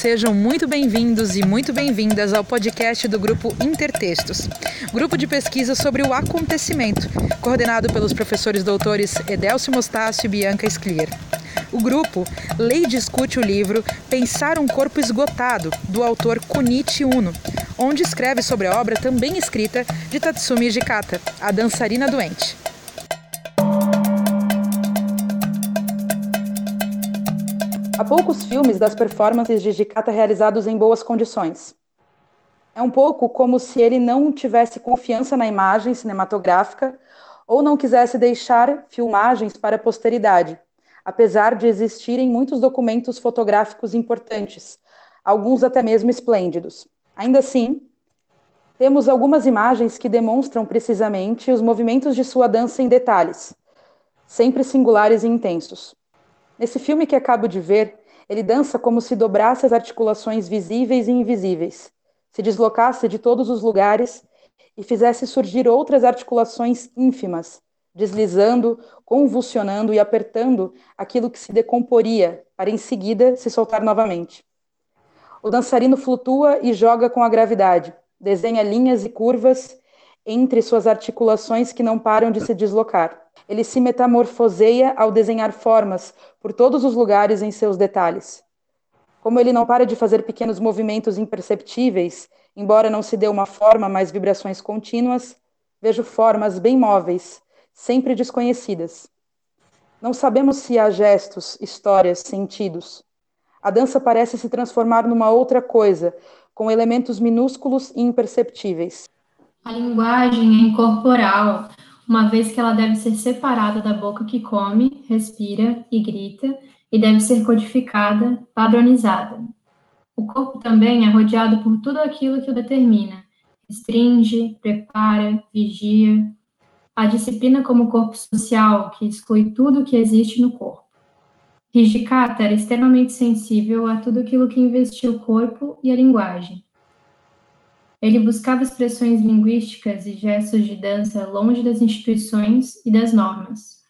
Sejam muito bem-vindos e muito bem-vindas ao podcast do grupo Intertextos, grupo de pesquisa sobre o acontecimento, coordenado pelos professores doutores Edelcio Mostácio e Bianca Sclier. O grupo lê e discute o livro Pensar um Corpo Esgotado, do autor Kunichi Uno, onde escreve sobre a obra também escrita de Tatsumi Hijikata, A Dançarina Doente. Há poucos filmes das performances de Hijikata realizados em boas condições. É um pouco como se ele não tivesse confiança na imagem cinematográfica ou não quisesse deixar filmagens para a posteridade, apesar de existirem muitos documentos fotográficos importantes, alguns até mesmo esplêndidos. Ainda assim, temos algumas imagens que demonstram precisamente os movimentos de sua dança em detalhes, sempre singulares e intensos. Nesse filme que acabo de ver, ele dança como se dobrasse as articulações visíveis e invisíveis, se deslocasse de todos os lugares e fizesse surgir outras articulações ínfimas, deslizando, convulsionando e apertando aquilo que se decomporia, para em seguida se soltar novamente. O dançarino flutua e joga com a gravidade, desenha linhas e curvas entre suas articulações que não param de se deslocar. Ele se metamorfoseia ao desenhar formas por todos os lugares em seus detalhes. Como ele não para de fazer pequenos movimentos imperceptíveis, embora não se dê uma forma, mas vibrações contínuas, vejo formas bem móveis, sempre desconhecidas. Não sabemos se há gestos, histórias, sentidos. A dança parece se transformar numa outra coisa, com elementos minúsculos e imperceptíveis. A linguagem é incorporal, uma vez que ela deve ser separada da boca que come, respira e grita, e deve ser codificada, padronizada. O corpo também é rodeado por tudo aquilo que o determina, restringe, prepara, vigia. A disciplina como corpo social, que exclui tudo o que existe no corpo. Hijikata era extremamente sensível a tudo aquilo que investia o corpo e a linguagem ele buscava expressões linguísticas e gestos de dança longe das instituições e das normas.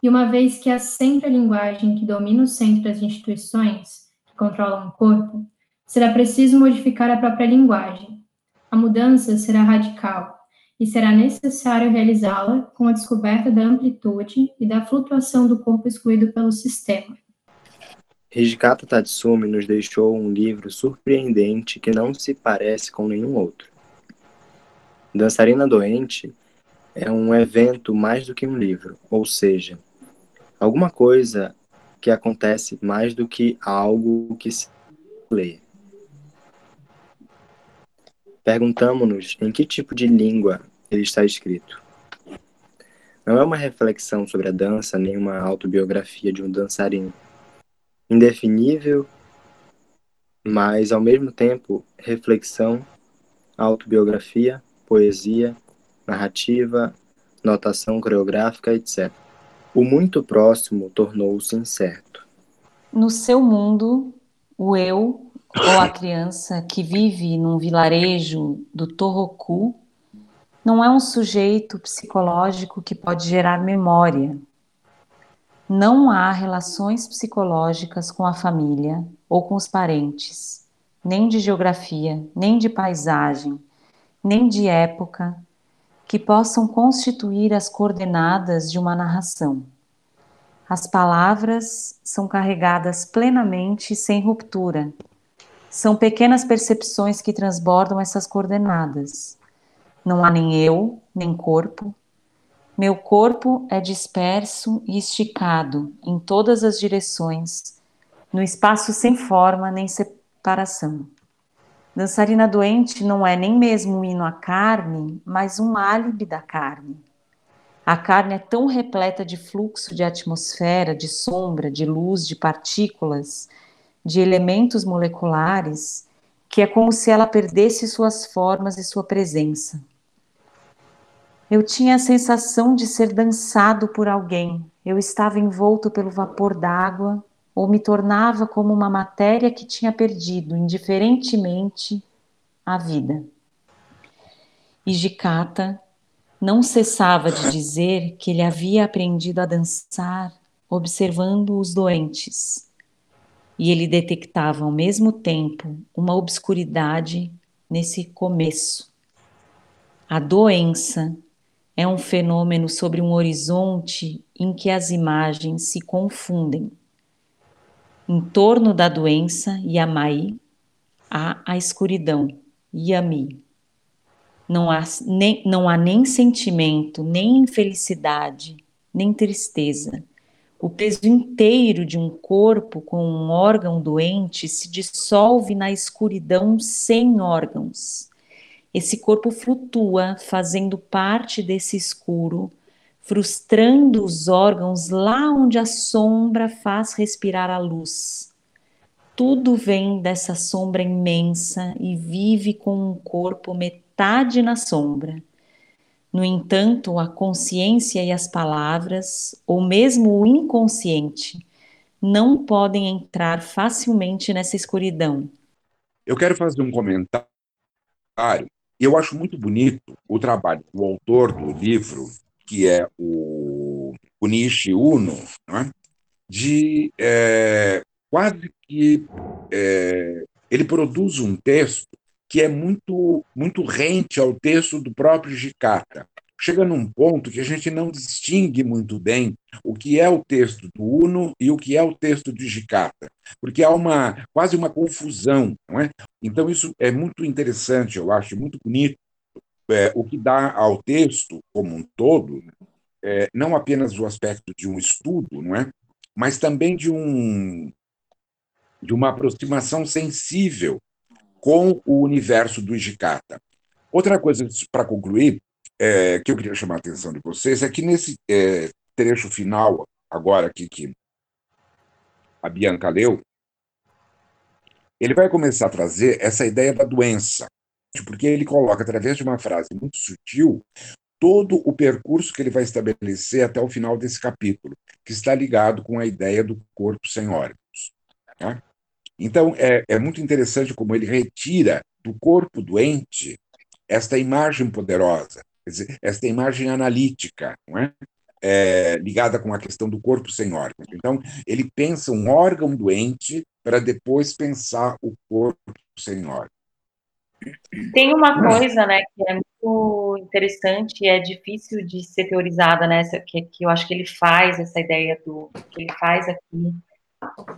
E uma vez que há sempre a linguagem que domina o centro das instituições, que controlam o corpo, será preciso modificar a própria linguagem. A mudança será radical e será necessário realizá-la com a descoberta da amplitude e da flutuação do corpo excluído pelo sistema. Hijikata Tatsumi nos deixou um livro surpreendente que não se parece com nenhum outro. Dançarina Doente é um evento mais do que um livro, ou seja, alguma coisa que acontece mais do que algo que se lê. Perguntamos-nos em que tipo de língua ele está escrito. Não é uma reflexão sobre a dança nem uma autobiografia de um dançarino indefinível, mas ao mesmo tempo reflexão, autobiografia, poesia, narrativa, notação coreográfica, etc. O muito próximo tornou-se incerto. No seu mundo, o eu, ou a criança que vive num vilarejo do Torroku, não é um sujeito psicológico que pode gerar memória, não há relações psicológicas com a família ou com os parentes, nem de geografia, nem de paisagem, nem de época, que possam constituir as coordenadas de uma narração. As palavras são carregadas plenamente sem ruptura. São pequenas percepções que transbordam essas coordenadas. Não há nem eu, nem corpo, meu corpo é disperso e esticado em todas as direções, no espaço sem forma nem separação. Dançarina doente não é nem mesmo um hino à carne, mas um álibi da carne. A carne é tão repleta de fluxo de atmosfera, de sombra, de luz, de partículas, de elementos moleculares, que é como se ela perdesse suas formas e sua presença. Eu tinha a sensação de ser dançado por alguém. Eu estava envolto pelo vapor d'água ou me tornava como uma matéria que tinha perdido, indiferentemente, a vida. E Jicata não cessava de dizer que ele havia aprendido a dançar observando os doentes. e ele detectava ao mesmo tempo uma obscuridade nesse começo. A doença é um fenômeno sobre um horizonte em que as imagens se confundem. Em torno da doença, Yamai, há a escuridão, Yami. Não há, nem, não há nem sentimento, nem infelicidade, nem tristeza. O peso inteiro de um corpo com um órgão doente se dissolve na escuridão sem órgãos. Esse corpo flutua, fazendo parte desse escuro, frustrando os órgãos lá onde a sombra faz respirar a luz. Tudo vem dessa sombra imensa e vive com um corpo metade na sombra. No entanto, a consciência e as palavras, ou mesmo o inconsciente, não podem entrar facilmente nessa escuridão. Eu quero fazer um comentário eu acho muito bonito o trabalho do autor do livro, que é o, o Nishi Uno, é? de é, quase que é, ele produz um texto que é muito muito rente ao texto do próprio Jikata. Chega num ponto que a gente não distingue muito bem o que é o texto do Uno e o que é o texto de Jikata, porque há uma quase uma confusão, não é? Então isso é muito interessante, eu acho muito bonito, é, o que dá ao texto como um todo, é, não apenas o aspecto de um estudo, não é? Mas também de um de uma aproximação sensível com o universo do Jikata. Outra coisa para concluir é, que eu queria chamar a atenção de vocês é que nesse é, trecho final, agora aqui que a Bianca leu, ele vai começar a trazer essa ideia da doença, porque ele coloca, através de uma frase muito sutil, todo o percurso que ele vai estabelecer até o final desse capítulo, que está ligado com a ideia do corpo sem órgãos. Tá? Então, é, é muito interessante como ele retira do corpo doente esta imagem poderosa, dizer, esta imagem analítica, não é? é? ligada com a questão do corpo sem órgãos. Então, ele pensa um órgão doente para depois pensar o corpo sem órgãos. Tem uma coisa, né, que é muito interessante e é difícil de ser teorizada, né, que, que eu acho que ele faz essa ideia do que ele faz aqui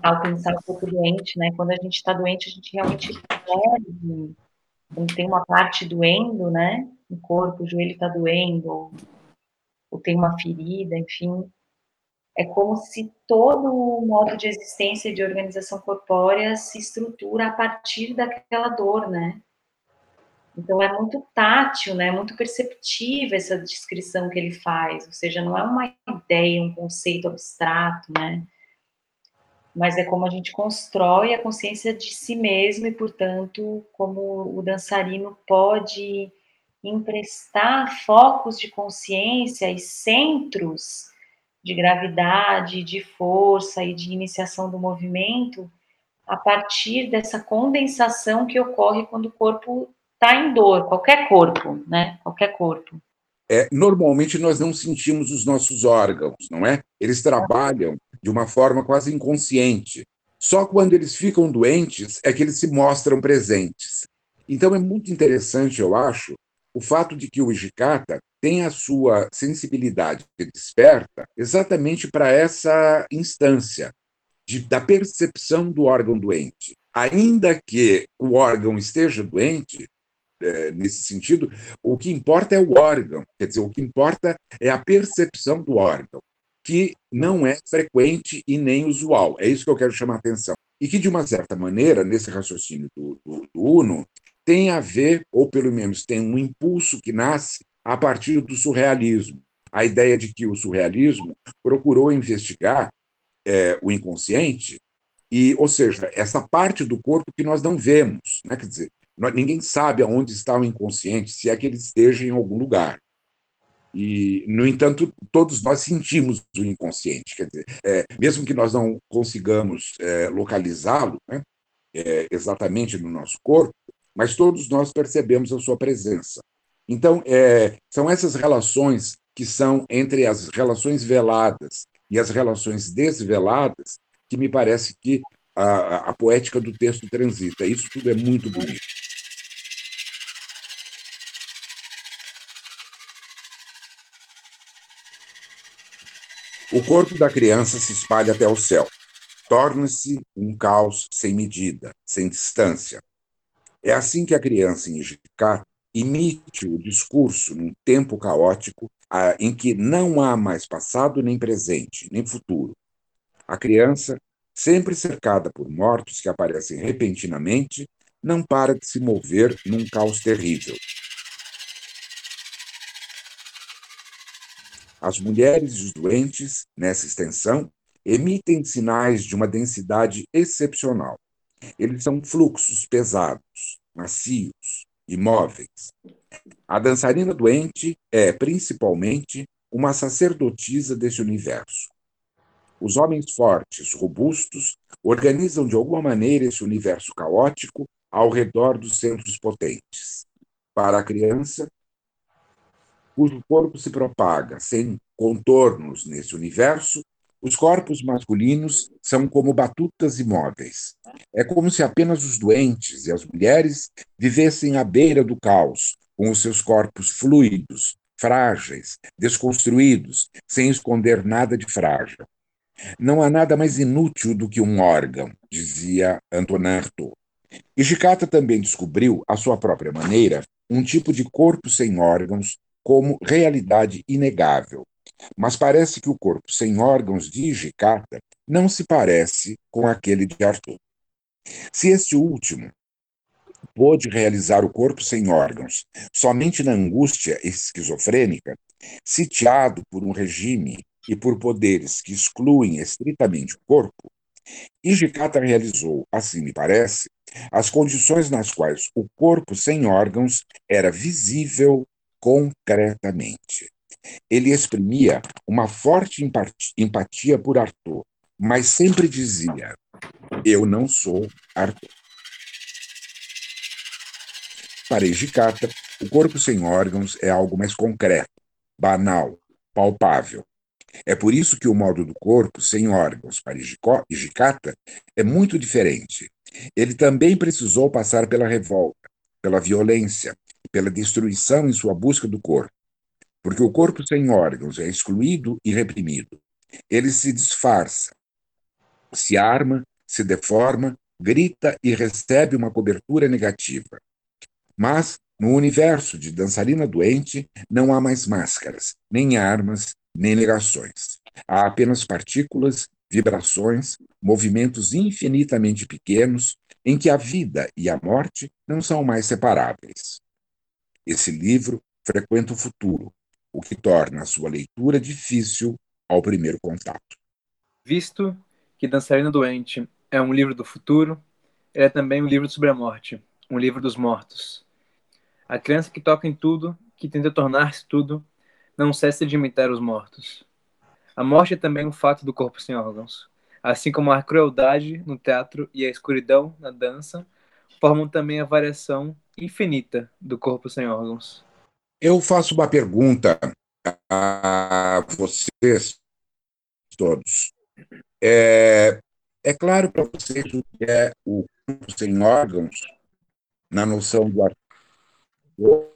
ao pensar o corpo doente, né, quando a gente está doente, a gente realmente perde, tem uma parte doendo, né, no corpo, o joelho está doendo, ou, ou tem uma ferida, enfim, é como se todo o modo de existência e de organização corpórea se estrutura a partir daquela dor, né? Então é muito tátil, né? Muito perceptível essa descrição que ele faz, ou seja, não é uma ideia, um conceito abstrato, né? Mas é como a gente constrói a consciência de si mesmo e, portanto, como o dançarino pode emprestar focos de consciência e centros de gravidade, de força e de iniciação do movimento a partir dessa condensação que ocorre quando o corpo está em dor, qualquer corpo, né? Qualquer corpo. É, normalmente nós não sentimos os nossos órgãos, não é? Eles trabalham de uma forma quase inconsciente. Só quando eles ficam doentes é que eles se mostram presentes. Então é muito interessante, eu acho, o fato de que o Ijikata tem a sua sensibilidade desperta exatamente para essa instância de, da percepção do órgão doente. Ainda que o órgão esteja doente, é, nesse sentido, o que importa é o órgão, quer dizer, o que importa é a percepção do órgão, que não é frequente e nem usual. É isso que eu quero chamar a atenção. E que, de uma certa maneira, nesse raciocínio do, do, do Uno, tem a ver, ou pelo menos tem um impulso que nasce a partir do surrealismo. A ideia de que o surrealismo procurou investigar é, o inconsciente, e, ou seja, essa parte do corpo que nós não vemos. Né? Quer dizer, ninguém sabe aonde está o inconsciente, se é que ele esteja em algum lugar. E, no entanto, todos nós sentimos o inconsciente. Quer dizer, é, mesmo que nós não consigamos é, localizá-lo né, é, exatamente no nosso corpo, mas todos nós percebemos a sua presença. Então, é, são essas relações que são entre as relações veladas e as relações desveladas que me parece que a, a poética do texto transita. Isso tudo é muito bonito. O corpo da criança se espalha até o céu. Torna-se um caos sem medida, sem distância. É assim que a criança em Ijicá imite o discurso num tempo caótico em que não há mais passado nem presente, nem futuro. A criança, sempre cercada por mortos que aparecem repentinamente, não para de se mover num caos terrível. As mulheres e os doentes, nessa extensão, emitem sinais de uma densidade excepcional. Eles são fluxos pesados, macios, imóveis. A dançarina doente é, principalmente, uma sacerdotisa desse universo. Os homens fortes, robustos, organizam de alguma maneira esse universo caótico ao redor dos centros potentes. Para a criança, cujo corpo se propaga sem contornos nesse universo, os corpos masculinos são como batutas imóveis. É como se apenas os doentes e as mulheres vivessem à beira do caos, com os seus corpos fluidos, frágeis, desconstruídos, sem esconder nada de frágil. Não há nada mais inútil do que um órgão, dizia Antonin Artaud. E Gicata também descobriu, à sua própria maneira, um tipo de corpo sem órgãos como realidade inegável, mas parece que o corpo sem órgãos de Hijikata não se parece com aquele de Arthur. Se este último pôde realizar o corpo sem órgãos somente na angústia esquizofrênica, sitiado por um regime e por poderes que excluem estritamente o corpo, Hijikata realizou, assim me parece, as condições nas quais o corpo sem órgãos era visível concretamente. Ele exprimia uma forte empatia por Arthur, mas sempre dizia: Eu não sou Arthur. Para Ejicata, o corpo sem órgãos é algo mais concreto, banal, palpável. É por isso que o modo do corpo sem órgãos para Ejicata é muito diferente. Ele também precisou passar pela revolta, pela violência, pela destruição em sua busca do corpo porque o corpo sem órgãos é excluído e reprimido. Ele se disfarça, se arma, se deforma, grita e recebe uma cobertura negativa. Mas, no universo de dançarina doente, não há mais máscaras, nem armas, nem negações. Há apenas partículas, vibrações, movimentos infinitamente pequenos, em que a vida e a morte não são mais separáveis. Esse livro frequenta o futuro, o que torna a sua leitura difícil ao primeiro contato. Visto que Dançarina Doente é um livro do futuro, ele é também um livro sobre a morte, um livro dos mortos. A criança que toca em tudo, que tenta tornar-se tudo, não cessa de imitar os mortos. A morte é também um fato do corpo sem órgãos. Assim como a crueldade no teatro e a escuridão na dança formam também a variação infinita do corpo sem órgãos. Eu faço uma pergunta a vocês todos. É, é claro para vocês o que é o corpo sem órgãos na noção do artigo?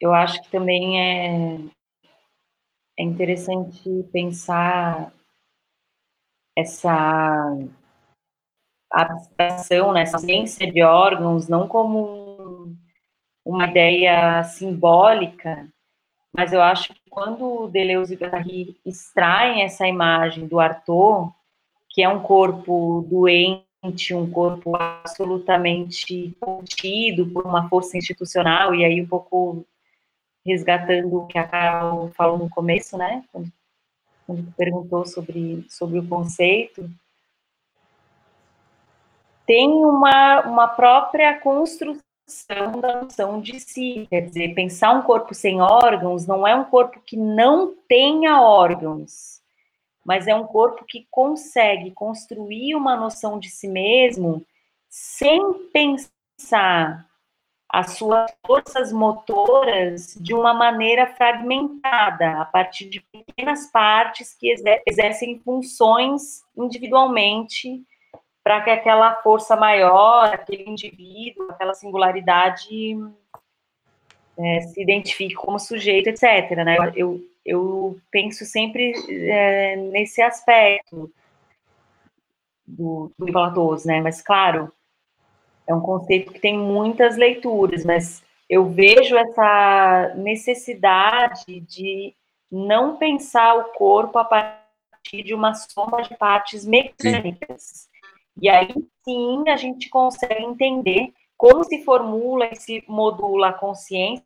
Eu acho que também é, é interessante pensar essa abstração, né, essa ciência de órgãos, não como uma ideia simbólica, mas eu acho que quando Deleuze e Guattari extraem essa imagem do Arthur, que é um corpo doente, um corpo absolutamente contido por uma força institucional, e aí um pouco resgatando o que a Carol falou no começo, né, quando, quando perguntou sobre, sobre o conceito, tem uma, uma própria construção da noção de si. Quer dizer, pensar um corpo sem órgãos não é um corpo que não tenha órgãos, mas é um corpo que consegue construir uma noção de si mesmo sem pensar as suas forças motoras de uma maneira fragmentada, a partir de pequenas partes que exercem funções individualmente para que aquela força maior, aquele indivíduo, aquela singularidade é, se identifique como sujeito, etc. Né? Eu, eu penso sempre é, nesse aspecto do, do Latoso, né? Mas, claro, é um conceito que tem muitas leituras, mas eu vejo essa necessidade de não pensar o corpo a partir de uma soma de partes mecânicas. Sim. E aí sim a gente consegue entender como se formula e se modula a consciência,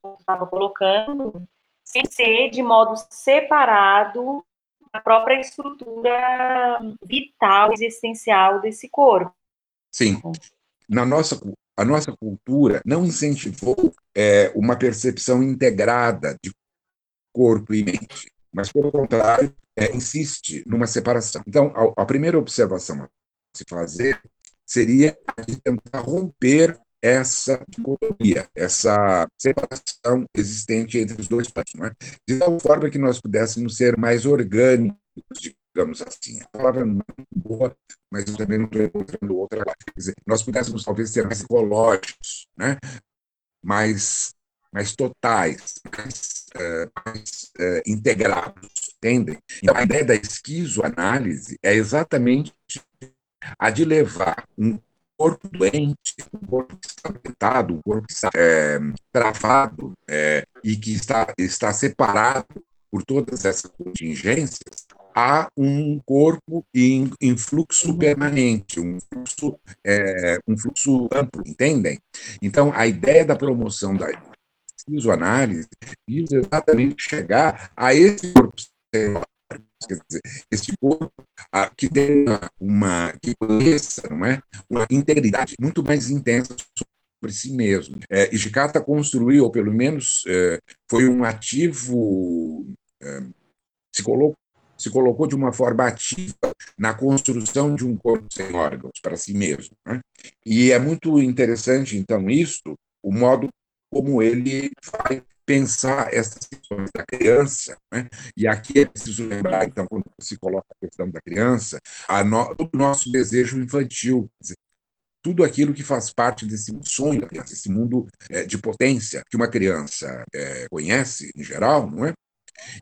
como estava colocando, sem ser de modo separado da própria estrutura vital, existencial desse corpo. Sim na nossa, a nossa cultura não incentivou é, uma percepção integrada de corpo e mente, mas, pelo contrário, é, insiste numa separação. Então, a, a primeira observação se fazer seria tentar romper essa dicotomia, essa separação existente entre os dois pontos, é? de tal forma que nós pudéssemos ser mais orgânicos, digamos assim. A palavra não é boa, mas eu também não estou encontrando outra. Quer dizer, nós pudéssemos talvez ser mais ecológicos, né? mais, mais totais, mais, uh, mais uh, integrados, entendem? Então, a ideia da esquizoanálise é exatamente a de levar um corpo doente, um corpo que está afetado, um corpo que está é, travado é, e que está, está separado por todas essas contingências, há um corpo em, em fluxo permanente, um fluxo, é, um fluxo amplo, entendem? Então, a ideia da promoção da psicoanálise visa exatamente chegar a esse corpo quer dizer, esse corpo que tem uma, uma, que conheça, não é, uma integridade muito mais intensa sobre si mesmo. É, construiu, ou pelo menos é, foi um ativo é, se colocou se colocou de uma forma ativa na construção de um corpo sem órgãos para si mesmo. Né? E é muito interessante, então, isso, o modo como ele vai pensar essas questões da criança. Né? E aqui é preciso lembrar, então, quando se coloca a questão da criança, no, o nosso desejo infantil, dizer, tudo aquilo que faz parte desse sonho da criança, esse mundo é, de potência que uma criança é, conhece, em geral, não é?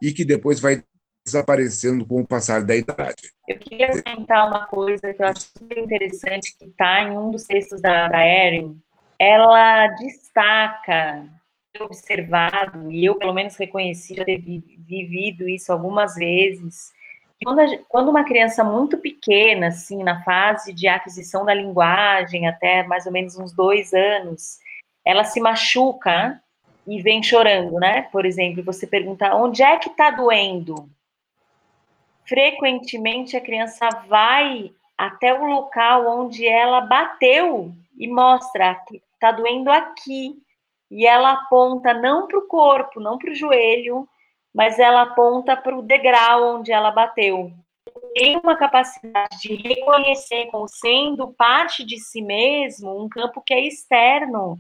e que depois vai desaparecendo com o passar da idade. Eu queria comentar uma coisa que eu acho super interessante, que está em um dos textos da, da Erin. Ela destaca, observado, e eu pelo menos reconheci, já ter vivido isso algumas vezes, quando, a, quando uma criança muito pequena, assim, na fase de aquisição da linguagem, até mais ou menos uns dois anos, ela se machuca e vem chorando, né? Por exemplo, você pergunta onde é que está doendo? frequentemente a criança vai até o local onde ela bateu e mostra que está doendo aqui. E ela aponta não para o corpo, não para o joelho, mas ela aponta para o degrau onde ela bateu. Tem uma capacidade de reconhecer como sendo parte de si mesmo um campo que é externo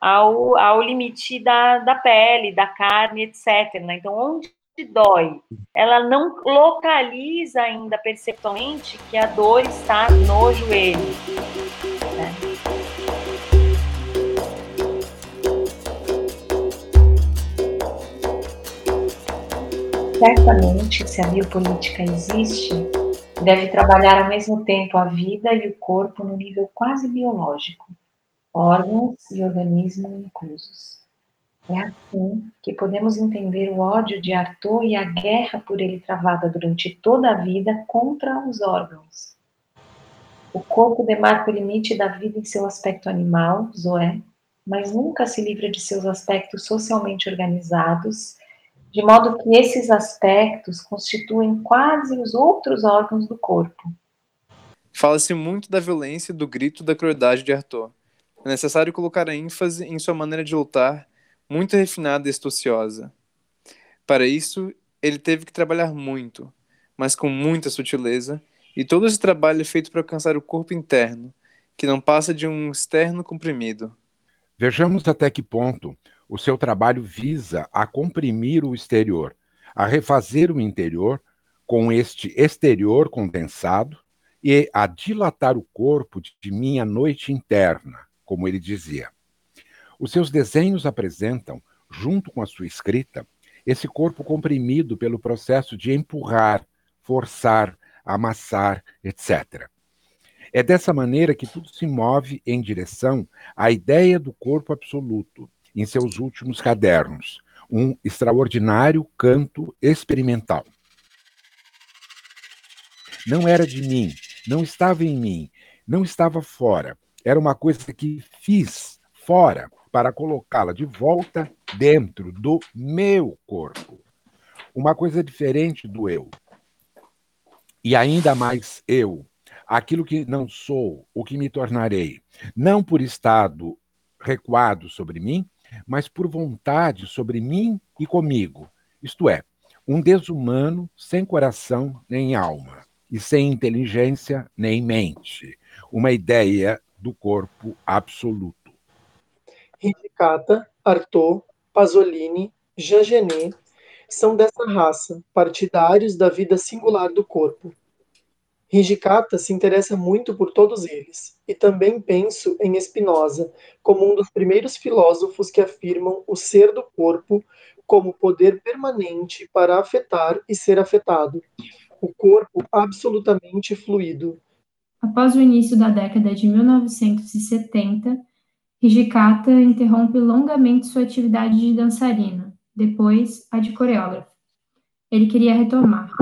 ao, ao limite da, da pele, da carne, etc. Né? Então, onde dói. Ela não localiza ainda perceptualmente que a dor está no joelho. Né? Certamente, se a biopolítica existe, deve trabalhar ao mesmo tempo a vida e o corpo no nível quase biológico, órgãos e organismos inclusos. É assim que podemos entender o ódio de Arthur e a guerra por ele travada durante toda a vida contra os órgãos. O corpo demarca o limite da vida em seu aspecto animal, Zoé, mas nunca se livra de seus aspectos socialmente organizados, de modo que esses aspectos constituem quase os outros órgãos do corpo. Fala-se muito da violência, do grito, da crueldade de Arthur. É necessário colocar a ênfase em sua maneira de lutar muito refinada e astuciosa. Para isso, ele teve que trabalhar muito, mas com muita sutileza, e todo esse trabalho é feito para alcançar o corpo interno, que não passa de um externo comprimido. Vejamos até que ponto o seu trabalho visa a comprimir o exterior, a refazer o interior com este exterior condensado e a dilatar o corpo de minha noite interna, como ele dizia. Os seus desenhos apresentam, junto com a sua escrita, esse corpo comprimido pelo processo de empurrar, forçar, amassar, etc. É dessa maneira que tudo se move em direção à ideia do corpo absoluto, em seus últimos cadernos, um extraordinário canto experimental. Não era de mim, não estava em mim, não estava fora. Era uma coisa que fiz fora para colocá-la de volta dentro do meu corpo. Uma coisa diferente do eu. E ainda mais eu, aquilo que não sou, o que me tornarei, não por estado recuado sobre mim, mas por vontade sobre mim e comigo. Isto é, um desumano sem coração nem alma, e sem inteligência nem mente. Uma ideia do corpo absoluto. Hidikata, Artaud, Pasolini, Jean Genet são dessa raça, partidários da vida singular do corpo. Hijikata se interessa muito por todos eles, e também penso em Spinoza como um dos primeiros filósofos que afirmam o ser do corpo como poder permanente para afetar e ser afetado, o corpo absolutamente fluido. Após o início da década de 1970, Hijikata interrompe longamente sua atividade de dançarino, depois a de coreógrafo. Ele queria retomar,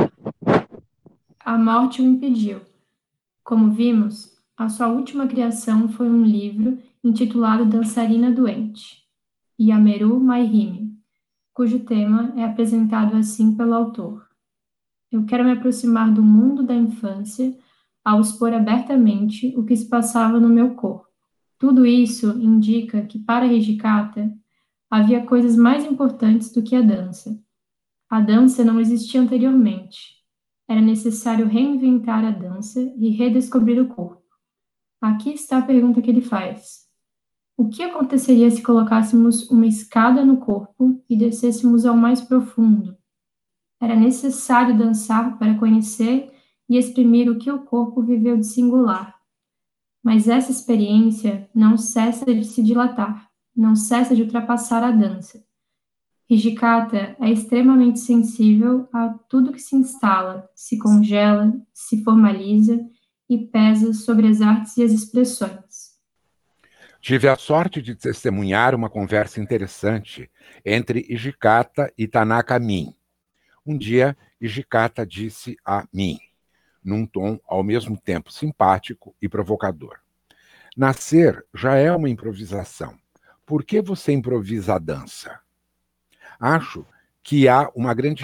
a morte o impediu. Como vimos, a sua última criação foi um livro intitulado Dançarina Doente, Yameru Maihime, cujo tema é apresentado assim pelo autor. Eu quero me aproximar do mundo da infância ao expor abertamente o que se passava no meu corpo. Tudo isso indica que para Hijikata havia coisas mais importantes do que a dança. A dança não existia anteriormente era necessário reinventar a dança e redescobrir o corpo. Aqui está a pergunta que ele faz. O que aconteceria se colocássemos uma escada no corpo e descêssemos ao mais profundo? Era necessário dançar para conhecer e exprimir o que o corpo viveu de singular. Mas essa experiência não cessa de se dilatar, não cessa de ultrapassar a dança. Hijikata é extremamente sensível a tudo que se instala, se congela, se formaliza e pesa sobre as artes e as expressões. Tive a sorte de testemunhar uma conversa interessante entre Hijikata e Tanaka Min. Um dia, Hijikata disse a Min, num tom ao mesmo tempo simpático e provocador: Nascer já é uma improvisação. Por que você improvisa a dança? Acho que há uma grande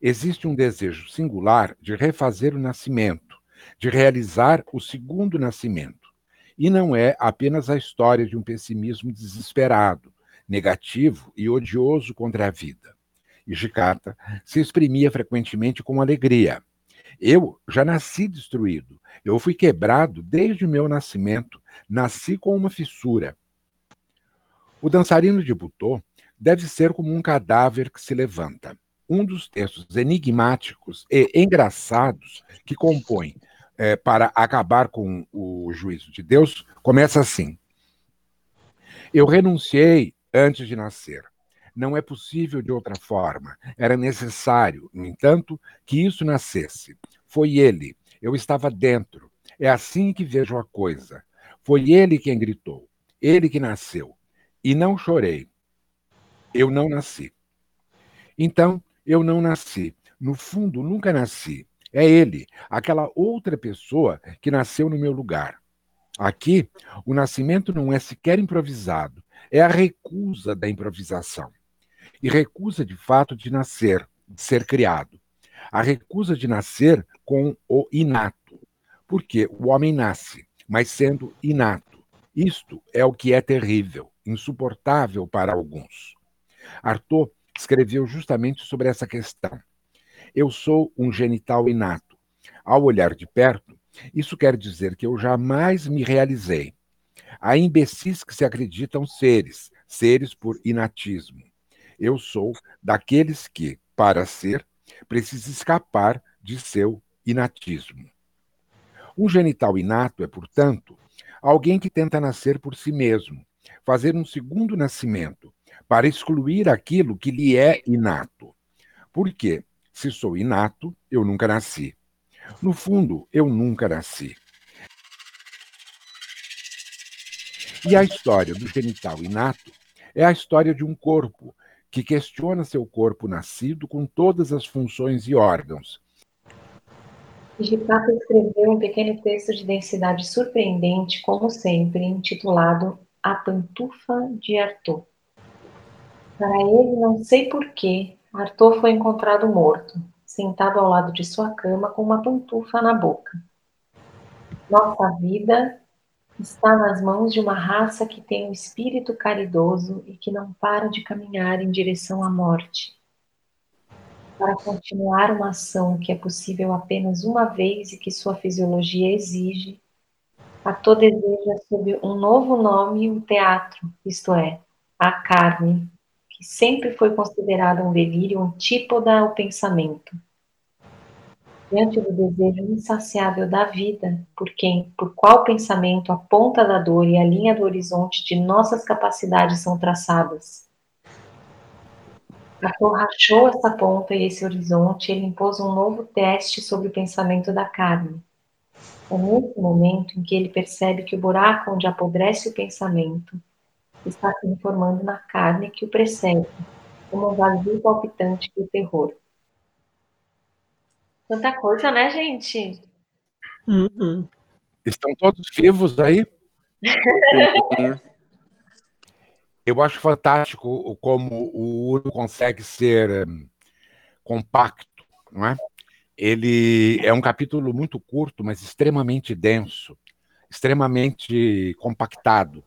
Existe um desejo singular de refazer o nascimento, de realizar o segundo nascimento. E não é apenas a história de um pessimismo desesperado, negativo e odioso contra a vida. E Gicata se exprimia frequentemente com alegria. Eu já nasci destruído. Eu fui quebrado desde o meu nascimento. Nasci com uma fissura. O dançarino de Butô deve ser como um cadáver que se levanta. Um dos textos enigmáticos e engraçados que compõe é, para acabar com o juízo de Deus começa assim: Eu renunciei antes de nascer. Não é possível de outra forma. Era necessário, no entanto, que isso nascesse. Foi ele. Eu estava dentro. É assim que vejo a coisa. Foi ele quem gritou. Ele que nasceu. E não chorei eu não nasci. Então, eu não nasci. No fundo, nunca nasci. É ele, aquela outra pessoa que nasceu no meu lugar. Aqui, o nascimento não é sequer improvisado, é a recusa da improvisação. E recusa, de fato, de nascer, de ser criado. A recusa de nascer com o inato. Porque o homem nasce, mas sendo inato. Isto é o que é terrível, insuportável para alguns. Arthur escreveu justamente sobre essa questão. Eu sou um genital inato. Ao olhar de perto, isso quer dizer que eu jamais me realizei. Há imbecis que se acreditam seres, seres por inatismo. Eu sou daqueles que, para ser, precisa escapar de seu inatismo. Um genital inato é, portanto, alguém que tenta nascer por si mesmo, fazer um segundo nascimento, para excluir aquilo que lhe é inato. Por quê? Se sou inato, eu nunca nasci. No fundo, eu nunca nasci. E a história do genital inato é a história de um corpo que questiona seu corpo nascido com todas as funções e órgãos. Hijikata escreveu um pequeno texto de densidade surpreendente, como sempre, intitulado A Pantufa de Arthur. Para ele, não sei porquê, Arthur foi encontrado morto, sentado ao lado de sua cama com uma pantufa na boca. Nossa vida está nas mãos de uma raça que tem um espírito caridoso e que não para de caminhar em direção à morte. Para continuar uma ação que é possível apenas uma vez e que sua fisiologia exige, Arthur deseja sob um novo nome o teatro, isto é, a carne, que sempre foi considerada um delírio antípoda ao pensamento. Diante do desejo insaciável da vida, por quem, por qual pensamento a ponta da dor e a linha do horizonte de nossas capacidades são traçadas? Arthur rachou essa ponta e esse horizonte, ele impôs um novo teste sobre o pensamento da carne. É nesse momento em que ele percebe que o buraco onde apodrece o pensamento está se informando na carne que o precede, como um vazio palpitante do terror. Tanta coisa, né, gente? Uhum. Estão todos vivos aí? Eu acho fantástico como o Uno consegue ser um, compacto, não é? Ele é um capítulo muito curto, mas extremamente denso, extremamente compactado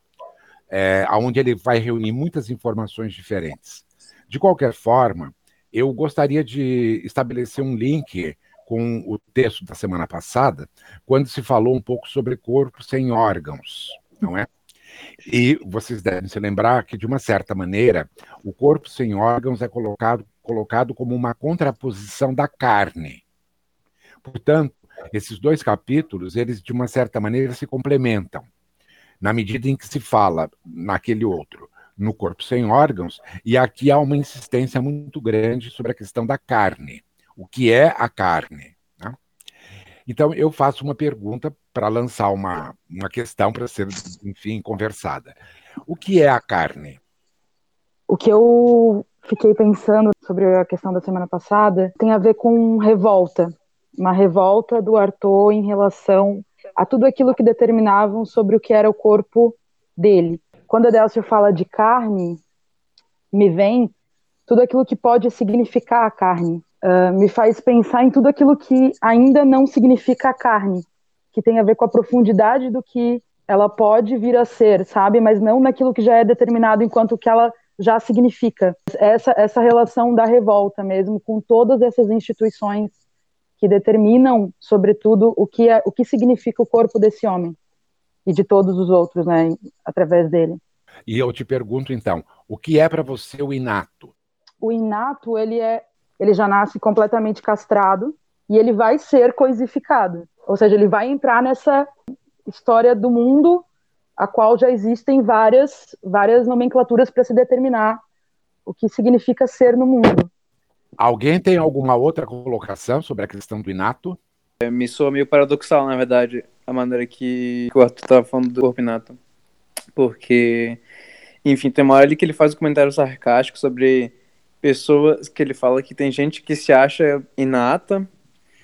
é, onde ele vai reunir muitas informações diferentes. De qualquer forma, eu gostaria de estabelecer um link com o texto da semana passada, quando se falou um pouco sobre corpo sem órgãos, não é? E vocês devem se lembrar que, de uma certa maneira, o corpo sem órgãos é colocado, colocado como uma contraposição da carne. Portanto, esses dois capítulos, eles, de uma certa maneira, se complementam na medida em que se fala naquele outro no corpo sem órgãos, e aqui há uma insistência muito grande sobre a questão da carne. O que é a carne? Né? Então, eu faço uma pergunta para lançar uma, uma questão para ser, enfim, conversada. O que é a carne? O que eu fiquei pensando sobre a questão da semana passada tem a ver com revolta. Uma revolta do Arthur em relação a tudo aquilo que determinavam sobre o que era o corpo dele. Quando a Delcio fala de carne, me vem tudo aquilo que pode significar a carne. Uh, me faz pensar em tudo aquilo que ainda não significa a carne, que tem a ver com a profundidade do que ela pode vir a ser, sabe? Mas não naquilo que já é determinado enquanto que ela já significa. Essa, essa relação da revolta mesmo com todas essas instituições que determinam, sobretudo, o que, é, o que significa o corpo desse homem e de todos os outros, né, através dele. E eu te pergunto então, o que é para você o inato? O inato, ele é, ele já nasce completamente castrado e ele vai ser coisificado, ou seja, ele vai entrar nessa história do mundo a qual já existem várias várias nomenclaturas para se determinar o que significa ser no mundo. Alguém tem alguma outra colocação sobre a questão do inato? É, me soa meio paradoxal, na verdade, a maneira que o Arthur estava falando do corpo inato. Porque, enfim, tem uma hora ali que ele faz um comentário sarcástico sobre pessoas que ele fala que tem gente que se acha inata.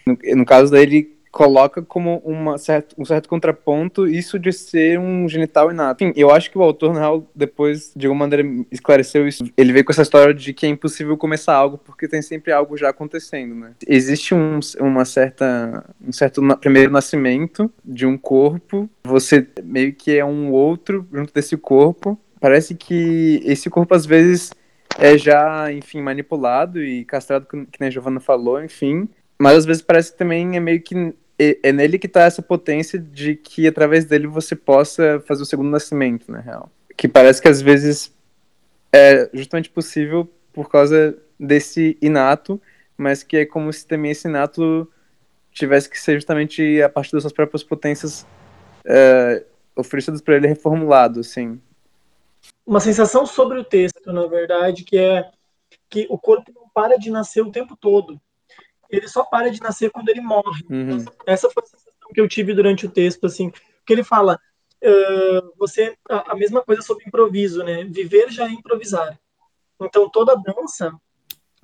No, no caso dele, coloca como uma certo, um certo contraponto isso de ser um genital inato. Enfim, eu acho que o autor, na real, depois, de alguma maneira, esclareceu isso. Ele veio com essa história de que é impossível começar algo porque tem sempre algo já acontecendo, né? Existe um, uma certa, um certo na, primeiro nascimento de um corpo, você meio que é um outro junto desse corpo. Parece que esse corpo, às vezes, é já, enfim, manipulado e castrado, que nem a Giovanna falou, enfim. Mas às vezes parece que também é meio que é nele que está essa potência de que através dele você possa fazer o segundo nascimento, na real. Que parece que às vezes é justamente possível por causa desse inato, mas que é como se também esse inato tivesse que ser justamente a partir das suas próprias potências é, oferecidas para ele reformulado, assim. Uma sensação sobre o texto, na verdade, que é que o corpo não para de nascer o tempo todo. Ele só para de nascer quando ele morre. Uhum. Essa foi a sensação que eu tive durante o texto, assim, que ele fala, uh, você a, a, mesma coisa sobre improviso, né? Viver já é improvisar. Então toda dança,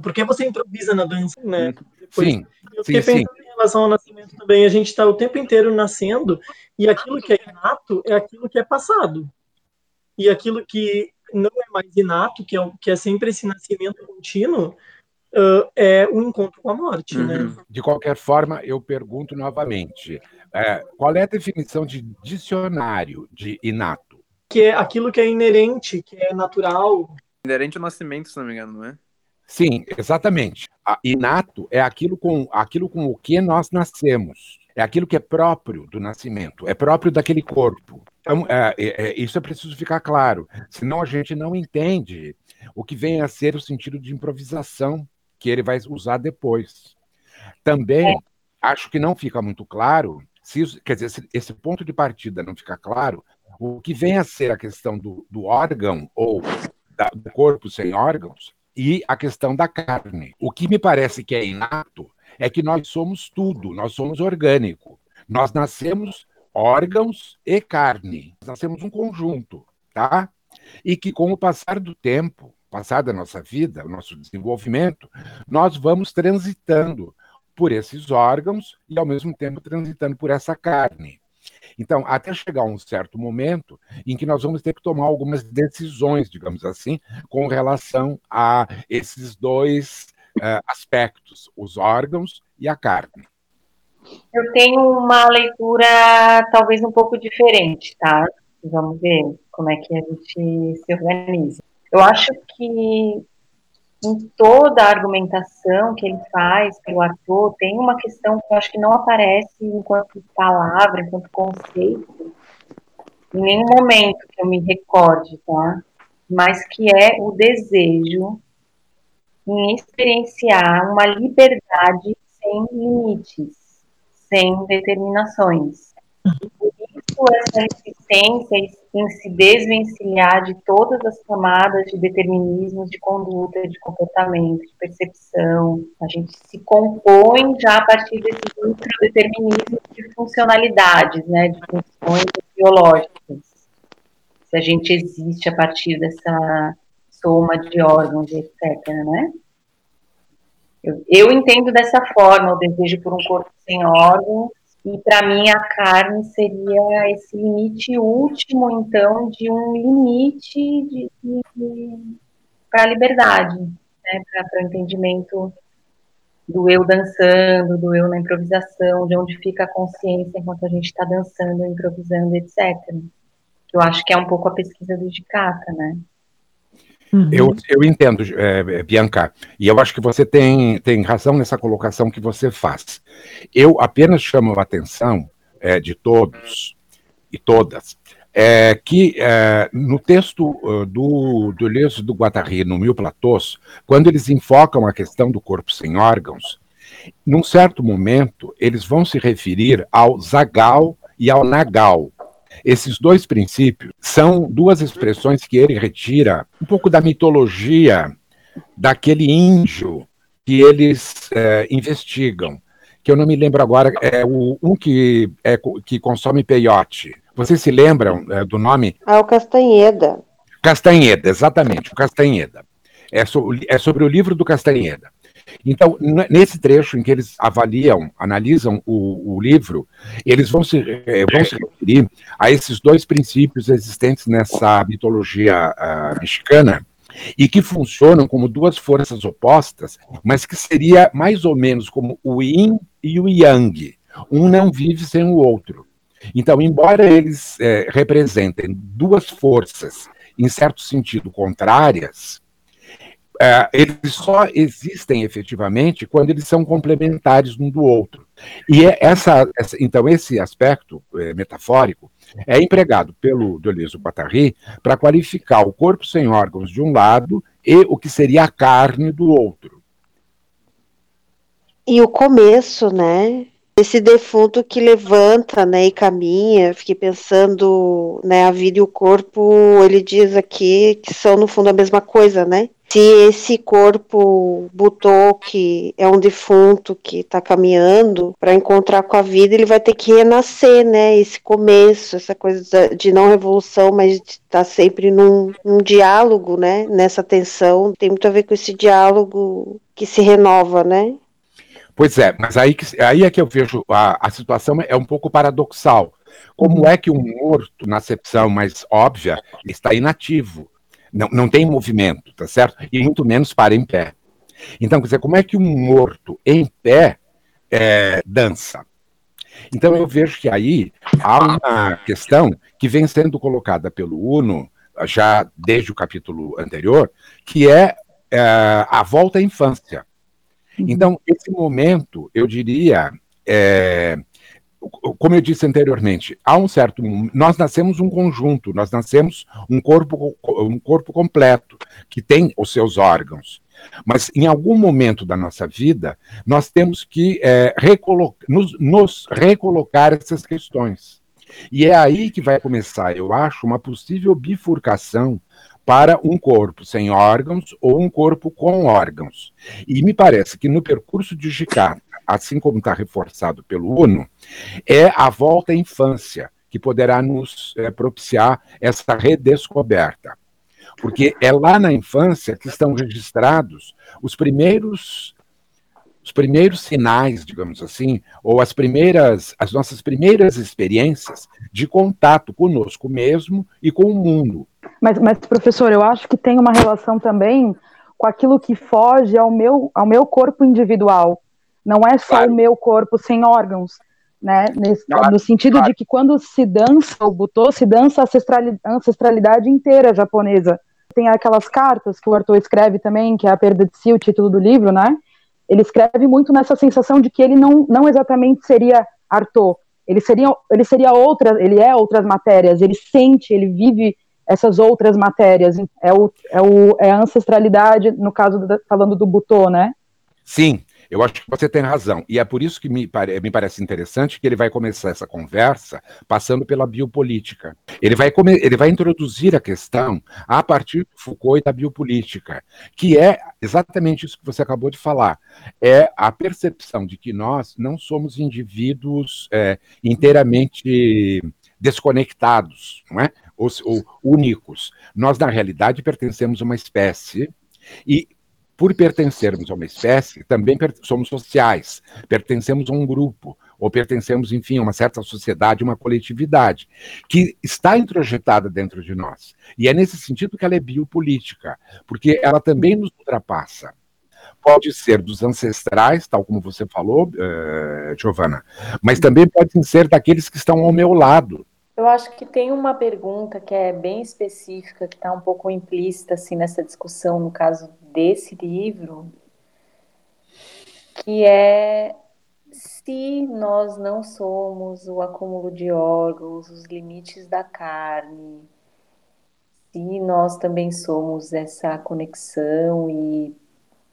porque você improvisa na dança, né? Depois, sim. Eu fiquei sim, pensando sim. em relação ao nascimento também. A gente está o tempo inteiro nascendo e aquilo que é inato é aquilo que é passado. E aquilo que não é mais inato, que é, que é sempre esse nascimento contínuo, uh, é um encontro com a morte. Né? Uhum. De qualquer forma, eu pergunto novamente: é, qual é a definição de dicionário de inato? Que é aquilo que é inerente, que é natural. Inerente ao nascimento, se não me engano, não é? Sim, exatamente. A inato é aquilo com, aquilo com o que nós nascemos. É aquilo que é próprio do nascimento, é próprio daquele corpo. Então, é, é, é, isso é preciso ficar claro. Senão a gente não entende o que vem a ser o sentido de improvisação que ele vai usar depois. Também acho que não fica muito claro, se, quer dizer, esse, esse ponto de partida não fica claro, o que vem a ser a questão do, do órgão ou da, do corpo sem órgãos e a questão da carne. O que me parece que é inato é que nós somos tudo, nós somos orgânico. Nós nascemos órgãos e carne. Nós nascemos um conjunto, tá? E que com o passar do tempo, passar da nossa vida, o nosso desenvolvimento, nós vamos transitando por esses órgãos e ao mesmo tempo transitando por essa carne. Então, até chegar um certo momento em que nós vamos ter que tomar algumas decisões, digamos assim, com relação a esses dois uh, aspectos, os órgãos e a carne. Eu tenho uma leitura talvez um pouco diferente, tá? Vamos ver como é que a gente se organiza. Eu acho que em toda a argumentação que ele faz pelo ator, tem uma questão que eu acho que não aparece enquanto palavra, enquanto conceito, em nenhum momento que eu me recorde, tá? Mas que é o desejo em experienciar uma liberdade sem limites, sem determinações. Por isso, essa resistência em se desvencilhar de todas as camadas de determinismos de conduta, de comportamento, de percepção. A gente se compõe já a partir desses microdeterminismos de funcionalidades, né, de funções biológicas. Se a gente existe a partir dessa soma de órgãos, etc., né? Eu, eu entendo dessa forma o desejo por um corpo sem órgãos e para mim a carne seria esse limite último, então, de um limite de, de, de para a liberdade, né, para o entendimento do eu dançando, do eu na improvisação, de onde fica a consciência enquanto a gente está dançando, improvisando, etc. Eu acho que é um pouco a pesquisa do Dicata, né? Uhum. Eu, eu entendo, é, Bianca, e eu acho que você tem, tem razão nessa colocação que você faz. Eu apenas chamo a atenção é, de todos e todas é, que é, no texto uh, do, do Deleuze do Guattari, no Mil Platôs, quando eles enfocam a questão do corpo sem órgãos, num certo momento eles vão se referir ao Zagal e ao Nagal, esses dois princípios são duas expressões que ele retira um pouco da mitologia daquele índio que eles é, investigam, que eu não me lembro agora, é o, um que, é, que consome peiote. Vocês se lembram é, do nome? Ah, o Castanheda. Castanheda, exatamente, o Castanheda. É, so, é sobre o livro do Castanheda. Então, nesse trecho em que eles avaliam, analisam o, o livro, eles vão se, eh, vão se referir a esses dois princípios existentes nessa mitologia uh, mexicana e que funcionam como duas forças opostas, mas que seria mais ou menos como o yin e o yang. Um não vive sem o outro. Então, embora eles é, representem duas forças, em certo sentido, contrárias, é, eles só existem efetivamente quando eles são complementares um do outro. E é essa, essa então esse aspecto é, metafórico é empregado pelo Deleuze Guattari para qualificar o corpo sem órgãos de um lado e o que seria a carne do outro. E o começo, né? Esse defunto que levanta, né, e caminha, fiquei pensando, né, a vida e o corpo, ele diz aqui que são no fundo a mesma coisa, né? Se esse corpo Butô, que é um defunto que está caminhando para encontrar com a vida, ele vai ter que renascer, né? Esse começo, essa coisa de não revolução, mas de estar tá sempre num, num diálogo, né? Nessa tensão, tem muito a ver com esse diálogo que se renova, né? Pois é, mas aí, que, aí é que eu vejo a, a situação é um pouco paradoxal. Como uhum. é que um morto, na acepção mais óbvia, está inativo? Não, não tem movimento, tá certo? E muito menos para em pé. Então, quer dizer, como é que um morto em pé é, dança? Então, eu vejo que aí há uma questão que vem sendo colocada pelo Uno, já desde o capítulo anterior, que é, é a volta à infância. Uhum. Então, esse momento, eu diria, é, como eu disse anteriormente, há um certo. Nós nascemos um conjunto, nós nascemos um corpo, um corpo completo, que tem os seus órgãos. Mas em algum momento da nossa vida, nós temos que é, nos, nos recolocar essas questões. E é aí que vai começar, eu acho, uma possível bifurcação para um corpo sem órgãos ou um corpo com órgãos. E me parece que no percurso de Gicata, assim como está reforçado pelo UNO, é a volta à infância que poderá nos é, propiciar essa redescoberta. Porque é lá na infância que estão registrados os primeiros os primeiros sinais, digamos assim, ou as primeiras, as nossas primeiras experiências de contato conosco mesmo e com o mundo. Mas, mas professor, eu acho que tem uma relação também com aquilo que foge ao meu, ao meu corpo individual. Não é só claro. o meu corpo sem órgãos, né? Nesse, claro, no sentido claro. de que quando se dança o butô, se dança a ancestralidade inteira japonesa. Tem aquelas cartas que o Arthur escreve também, que é a perda de si, o título do livro, né? ele escreve muito nessa sensação de que ele não, não exatamente seria Arthur, ele seria, ele seria outra, ele é outras matérias, ele sente, ele vive essas outras matérias, é, o, é, o, é a ancestralidade, no caso, do, falando do Butô, né? Sim, eu acho que você tem razão. E é por isso que me, pare, me parece interessante que ele vai começar essa conversa passando pela biopolítica. Ele vai, come, ele vai introduzir a questão a partir do Foucault e da biopolítica, que é exatamente isso que você acabou de falar. É a percepção de que nós não somos indivíduos é, inteiramente desconectados, não é? Ou, ou únicos. Nós, na realidade, pertencemos a uma espécie e por pertencermos a uma espécie, também somos sociais, pertencemos a um grupo, ou pertencemos, enfim, a uma certa sociedade, uma coletividade, que está introjetada dentro de nós. E é nesse sentido que ela é biopolítica, porque ela também nos ultrapassa. Pode ser dos ancestrais, tal como você falou, uh, Giovana, mas também pode ser daqueles que estão ao meu lado, eu acho que tem uma pergunta que é bem específica, que está um pouco implícita assim, nessa discussão, no caso desse livro, que é se nós não somos o acúmulo de órgãos, os limites da carne, se nós também somos essa conexão e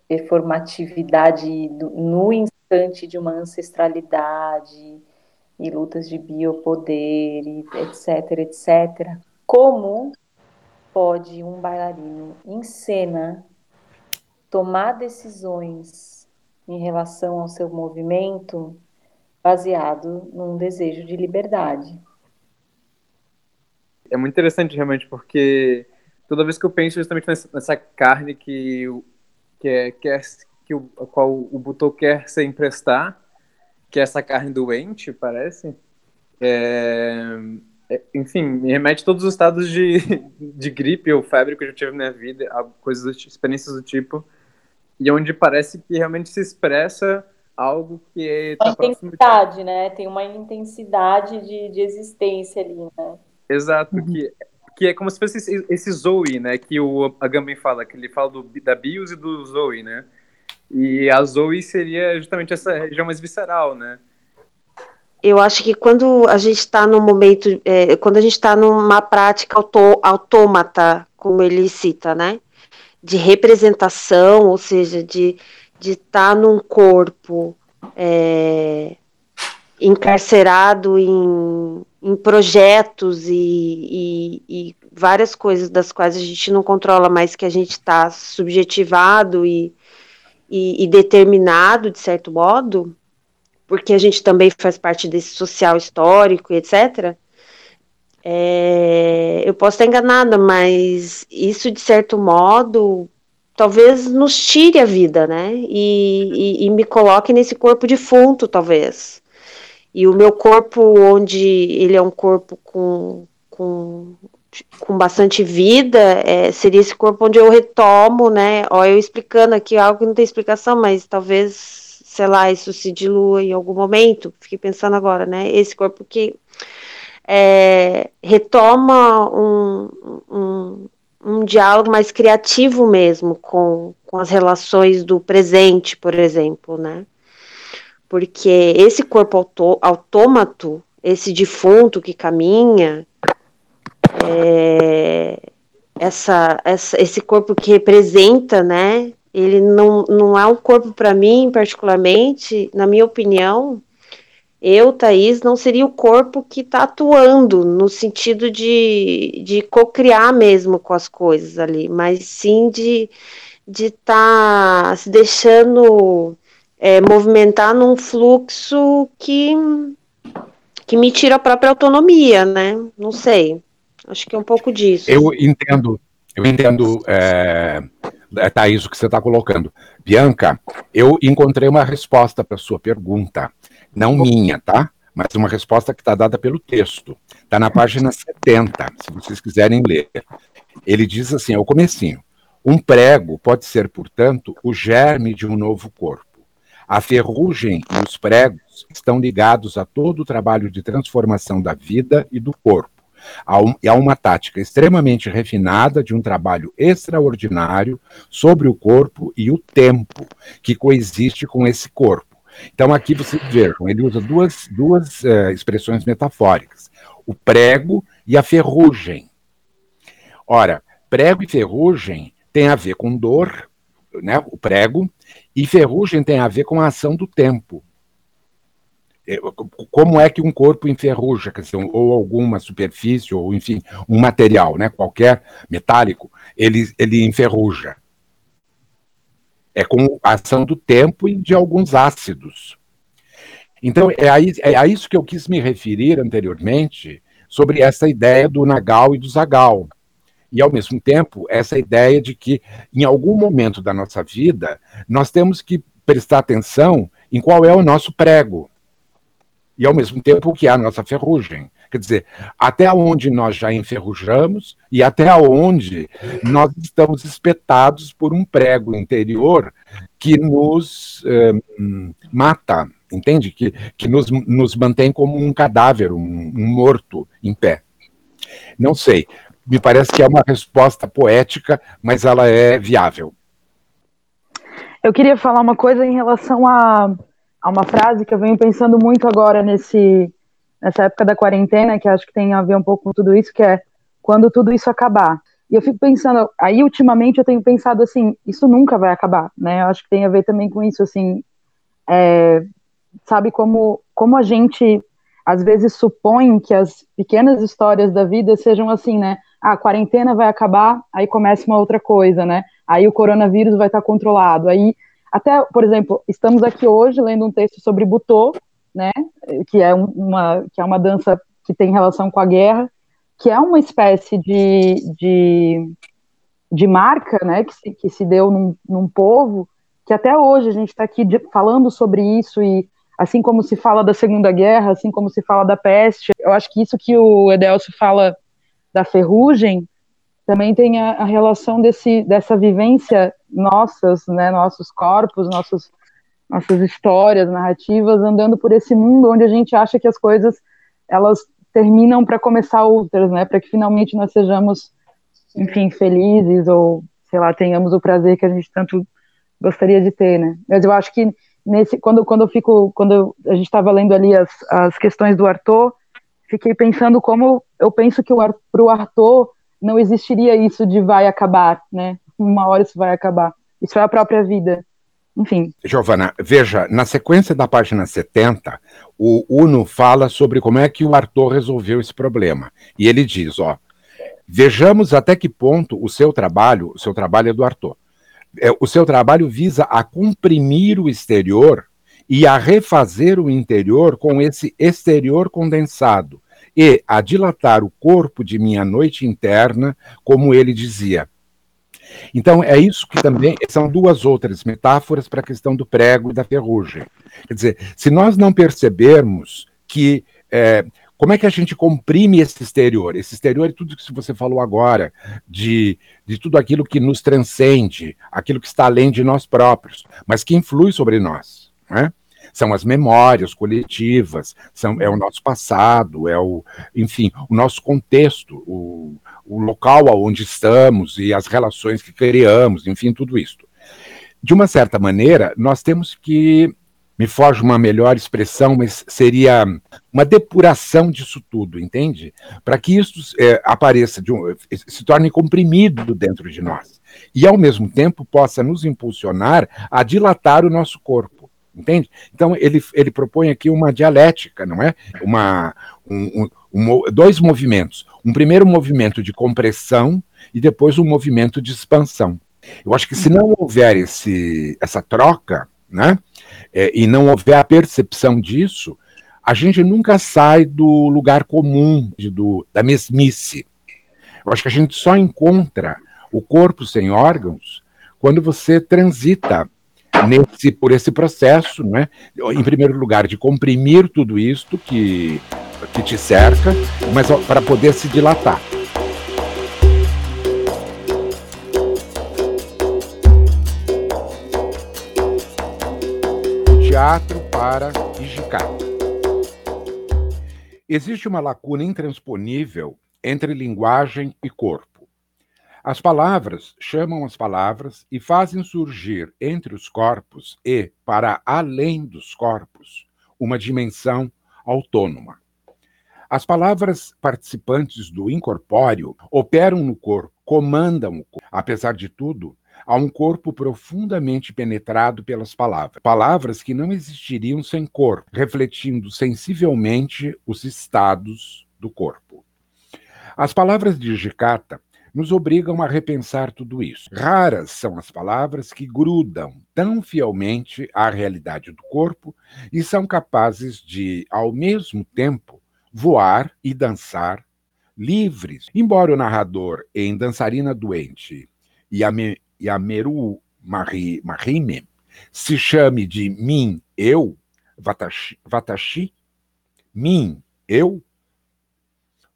performatividade no instante de uma ancestralidade e lutas de biopoder, etc, etc. Como pode um bailarino em cena tomar decisões em relação ao seu movimento baseado num desejo de liberdade? É muito interessante realmente porque toda vez que eu penso justamente nessa, carne que que é, que, é, que o, a qual o Butô quer se emprestar que é essa carne doente, parece. É, é, enfim, me remete a todos os estados de, de gripe ou febre que eu já tive na minha vida, coisas, experiências do tipo, e onde parece que realmente se expressa algo que é tá intensidade, de... né? Tem uma intensidade de, de existência ali, né? Exato, uhum. que que é como se fosse esse, esse Zoe, né? Que o Agamben fala, que ele fala do, da Bios e do Zoe, né? E a Zoe seria justamente essa região mais visceral, né? Eu acho que quando a gente está no momento, é, quando a gente está numa prática auto, autômata, como ele cita, né? De representação, ou seja, de estar tá num corpo é, encarcerado em, em projetos e, e, e, várias coisas das quais a gente não controla mais, que a gente está subjetivado e, e, determinado, de certo modo, porque a gente também faz parte desse social histórico e etc. É, eu posso estar enganada, mas isso, de certo modo, talvez nos tire a vida, né? E, e, e me coloque nesse corpo defunto, talvez. E o meu corpo, onde ele é um corpo com, com, com bastante vida, é, seria esse corpo onde eu retomo, né? Ó, eu explicando aqui algo que não tem explicação, mas talvez, sei lá, isso se dilua em algum momento. Fiquei pensando agora, né? Esse corpo que é, retoma um, um, um diálogo mais criativo mesmo com, com as relações do presente, por exemplo, né? porque esse corpo autô autômato, esse defunto que caminha, é, essa, essa, esse corpo que representa, né? Ele não, não é um corpo para mim, particularmente, na minha opinião, eu, Thaís, não seria o corpo que está atuando no sentido de, de co-criar mesmo com as coisas ali, mas sim de de estar tá se deixando é, movimentar num fluxo que, que me tira a própria autonomia, né? Não sei. Acho que é um pouco disso. Eu entendo, eu entendo, é, é Thaís, o que você está colocando. Bianca, eu encontrei uma resposta para sua pergunta. Não minha, tá? Mas uma resposta que está dada pelo texto. Está na página 70, se vocês quiserem ler. Ele diz assim, é o comecinho. Um prego pode ser, portanto, o germe de um novo corpo. A ferrugem e os pregos estão ligados a todo o trabalho de transformação da vida e do corpo. Há uma tática extremamente refinada de um trabalho extraordinário sobre o corpo e o tempo que coexiste com esse corpo. Então, aqui vocês vejam, ele usa duas, duas uh, expressões metafóricas: o prego e a ferrugem. Ora, prego e ferrugem têm a ver com dor, né, o prego, e ferrugem tem a ver com a ação do tempo. É, como é que um corpo enferruja, quer dizer, ou alguma superfície, ou enfim, um material, né, qualquer metálico, ele, ele enferruja. É com a ação do tempo e de alguns ácidos. Então, é a, é a isso que eu quis me referir anteriormente sobre essa ideia do Nagal e do Zagal e, ao mesmo tempo, essa ideia de que, em algum momento da nossa vida, nós temos que prestar atenção em qual é o nosso prego e, ao mesmo tempo, o que é a nossa ferrugem. Quer dizer, até onde nós já enferrujamos e até onde nós estamos espetados por um prego interior que nos eh, mata, entende? Que, que nos, nos mantém como um cadáver, um, um morto em pé. Não sei me parece que é uma resposta poética, mas ela é viável. Eu queria falar uma coisa em relação a, a uma frase que eu venho pensando muito agora nesse, nessa época da quarentena, que acho que tem a ver um pouco com tudo isso, que é quando tudo isso acabar. E eu fico pensando, aí ultimamente eu tenho pensado assim, isso nunca vai acabar, né? Eu acho que tem a ver também com isso, assim, é, sabe como, como a gente às vezes supõe que as pequenas histórias da vida sejam assim, né? a quarentena vai acabar, aí começa uma outra coisa, né? Aí o coronavírus vai estar controlado. Aí, até, por exemplo, estamos aqui hoje lendo um texto sobre Butô, né? Que é uma, que é uma dança que tem relação com a guerra, que é uma espécie de, de, de marca, né? Que se, que se deu num, num povo, que até hoje a gente está aqui de, falando sobre isso e assim como se fala da Segunda Guerra, assim como se fala da peste, eu acho que isso que o Edelcio fala da ferrugem, também tem a, a, relação desse, dessa vivência nossas, né, nossos corpos, nossos, nossas histórias, narrativas, andando por esse mundo onde a gente acha que as coisas elas terminam para começar outras, né? Para que finalmente nós sejamos, enfim, felizes ou, sei lá, tenhamos o prazer que a gente tanto gostaria de ter, né? Mas eu acho que nesse, quando, quando eu fico, quando a gente estava lendo ali as, as questões do Arthur, fiquei pensando como eu penso que para o Arthur não existiria isso de vai acabar, né? Uma hora isso vai acabar. Isso é a própria vida. Enfim. Giovana, veja, na sequência da página 70, o Uno fala sobre como é que o Arthur resolveu esse problema. E ele diz, ó, vejamos até que ponto o seu trabalho, o seu trabalho é do Arthur, é, o seu trabalho visa a comprimir o exterior e a refazer o interior com esse exterior condensado e a dilatar o corpo de minha noite interna, como ele dizia. Então, é isso que também são duas outras metáforas para a questão do prego e da ferrugem. Quer dizer, se nós não percebermos que. É, como é que a gente comprime esse exterior? Esse exterior é tudo que você falou agora, de, de tudo aquilo que nos transcende, aquilo que está além de nós próprios, mas que influi sobre nós. Né? São as memórias coletivas, são, é o nosso passado, é o, enfim, o nosso contexto, o, o local onde estamos e as relações que criamos, enfim, tudo isso. De uma certa maneira, nós temos que, me foge uma melhor expressão, mas seria uma depuração disso tudo, entende? Para que isso é, apareça, um, se torne comprimido dentro de nós e, ao mesmo tempo, possa nos impulsionar a dilatar o nosso corpo entende? Então ele, ele propõe aqui uma dialética, não é? Uma, um, um, dois movimentos. Um primeiro movimento de compressão e depois um movimento de expansão. Eu acho que se não houver esse, essa troca, né, é, e não houver a percepção disso, a gente nunca sai do lugar comum, de, do, da mesmice. Eu acho que a gente só encontra o corpo sem órgãos quando você transita nesse, por esse processo, né? em primeiro lugar, de comprimir tudo isto que, que te cerca, mas para poder se dilatar. teatro para Ijikata. Existe uma lacuna intransponível entre linguagem e corpo. As palavras chamam as palavras e fazem surgir entre os corpos e para além dos corpos uma dimensão autônoma. As palavras participantes do incorpóreo operam no corpo, comandam o corpo. Apesar de tudo, há um corpo profundamente penetrado pelas palavras. Palavras que não existiriam sem corpo, refletindo sensivelmente os estados do corpo. As palavras de Jicata nos obrigam a repensar tudo isso. Raras são as palavras que grudam tão fielmente à realidade do corpo e são capazes de, ao mesmo tempo, voar e dançar livres. Embora o narrador em Dançarina Doente e a Meru Mahime se chame de mim, eu, Vatashi, Vatashi mim, eu,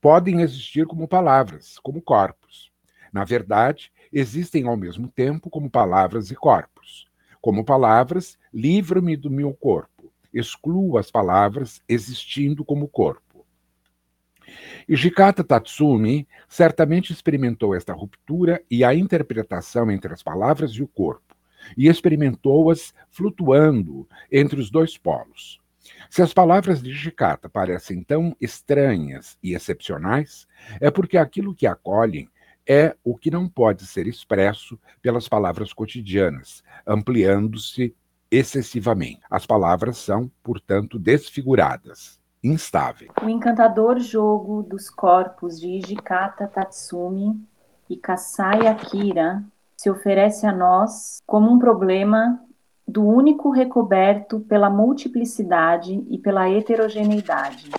podem existir como palavras, como corpos. Na verdade, existem ao mesmo tempo como palavras e corpos. Como palavras, livra-me do meu corpo. Excluo as palavras existindo como corpo. Ijikata Tatsumi certamente experimentou esta ruptura e a interpretação entre as palavras e o corpo, e experimentou-as flutuando entre os dois polos. Se as palavras de Ijikata parecem tão estranhas e excepcionais, é porque aquilo que acolhem é o que não pode ser expresso pelas palavras cotidianas, ampliando-se excessivamente. As palavras são, portanto, desfiguradas, instáveis. O encantador jogo dos corpos de Ijikata Tatsumi e Kasai Akira se oferece a nós como um problema do único recoberto pela multiplicidade e pela heterogeneidade.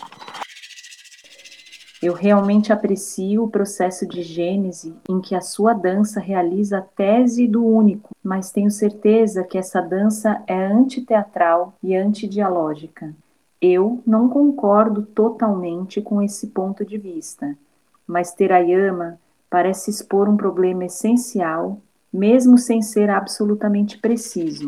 Eu realmente aprecio o processo de gênese em que a sua dança realiza a tese do único, mas tenho certeza que essa dança é antiteatral e antidialógica. Eu não concordo totalmente com esse ponto de vista, mas Terayama parece expor um problema essencial, mesmo sem ser absolutamente preciso.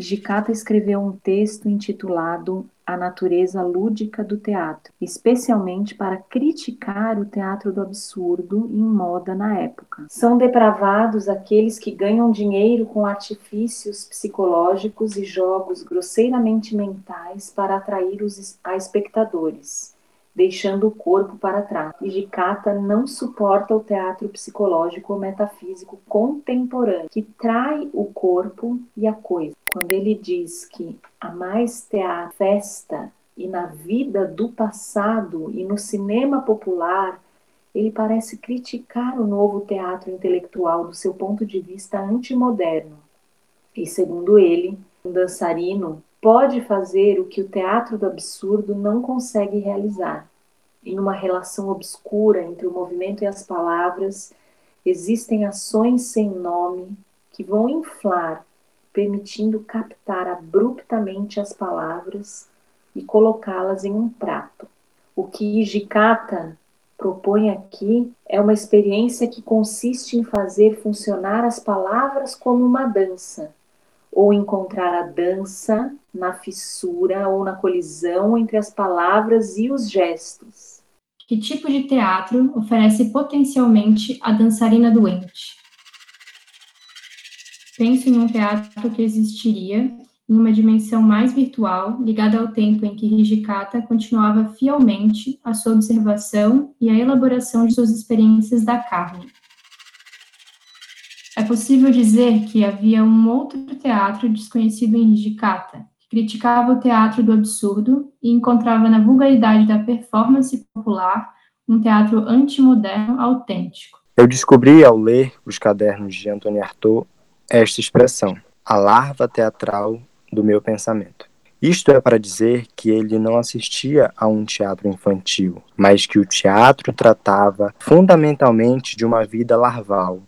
Hijikata escreveu um texto intitulado A Natureza Lúdica do Teatro, especialmente para criticar o teatro do absurdo em moda na época. São depravados aqueles que ganham dinheiro com artifícios psicológicos e jogos grosseiramente mentais para atrair os a espectadores deixando o corpo para trás. Hijikata não suporta o teatro psicológico ou metafísico contemporâneo, que trai o corpo e a coisa. Quando ele diz que há mais teatro, festa e na vida do passado e no cinema popular, ele parece criticar o novo teatro intelectual do seu ponto de vista antimoderno. E segundo ele, um dançarino pode fazer o que o teatro do absurdo não consegue realizar. Em uma relação obscura entre o movimento e as palavras, existem ações sem nome que vão inflar, permitindo captar abruptamente as palavras e colocá-las em um prato. O que Ijikata propõe aqui é uma experiência que consiste em fazer funcionar as palavras como uma dança ou encontrar a dança na fissura ou na colisão entre as palavras e os gestos. Que tipo de teatro oferece potencialmente a dançarina doente? Penso em um teatro que existiria em uma dimensão mais virtual, ligada ao tempo em que Hijikata continuava fielmente a sua observação e a elaboração de suas experiências da carne. É possível dizer que havia um outro teatro desconhecido em Hijikata, que criticava o teatro do absurdo e encontrava na vulgaridade da performance popular um teatro antimoderno autêntico. Eu descobri ao ler os cadernos de Antônio Artaud esta expressão, a larva teatral do meu pensamento. Isto é para dizer que ele não assistia a um teatro infantil, mas que o teatro tratava fundamentalmente de uma vida larval,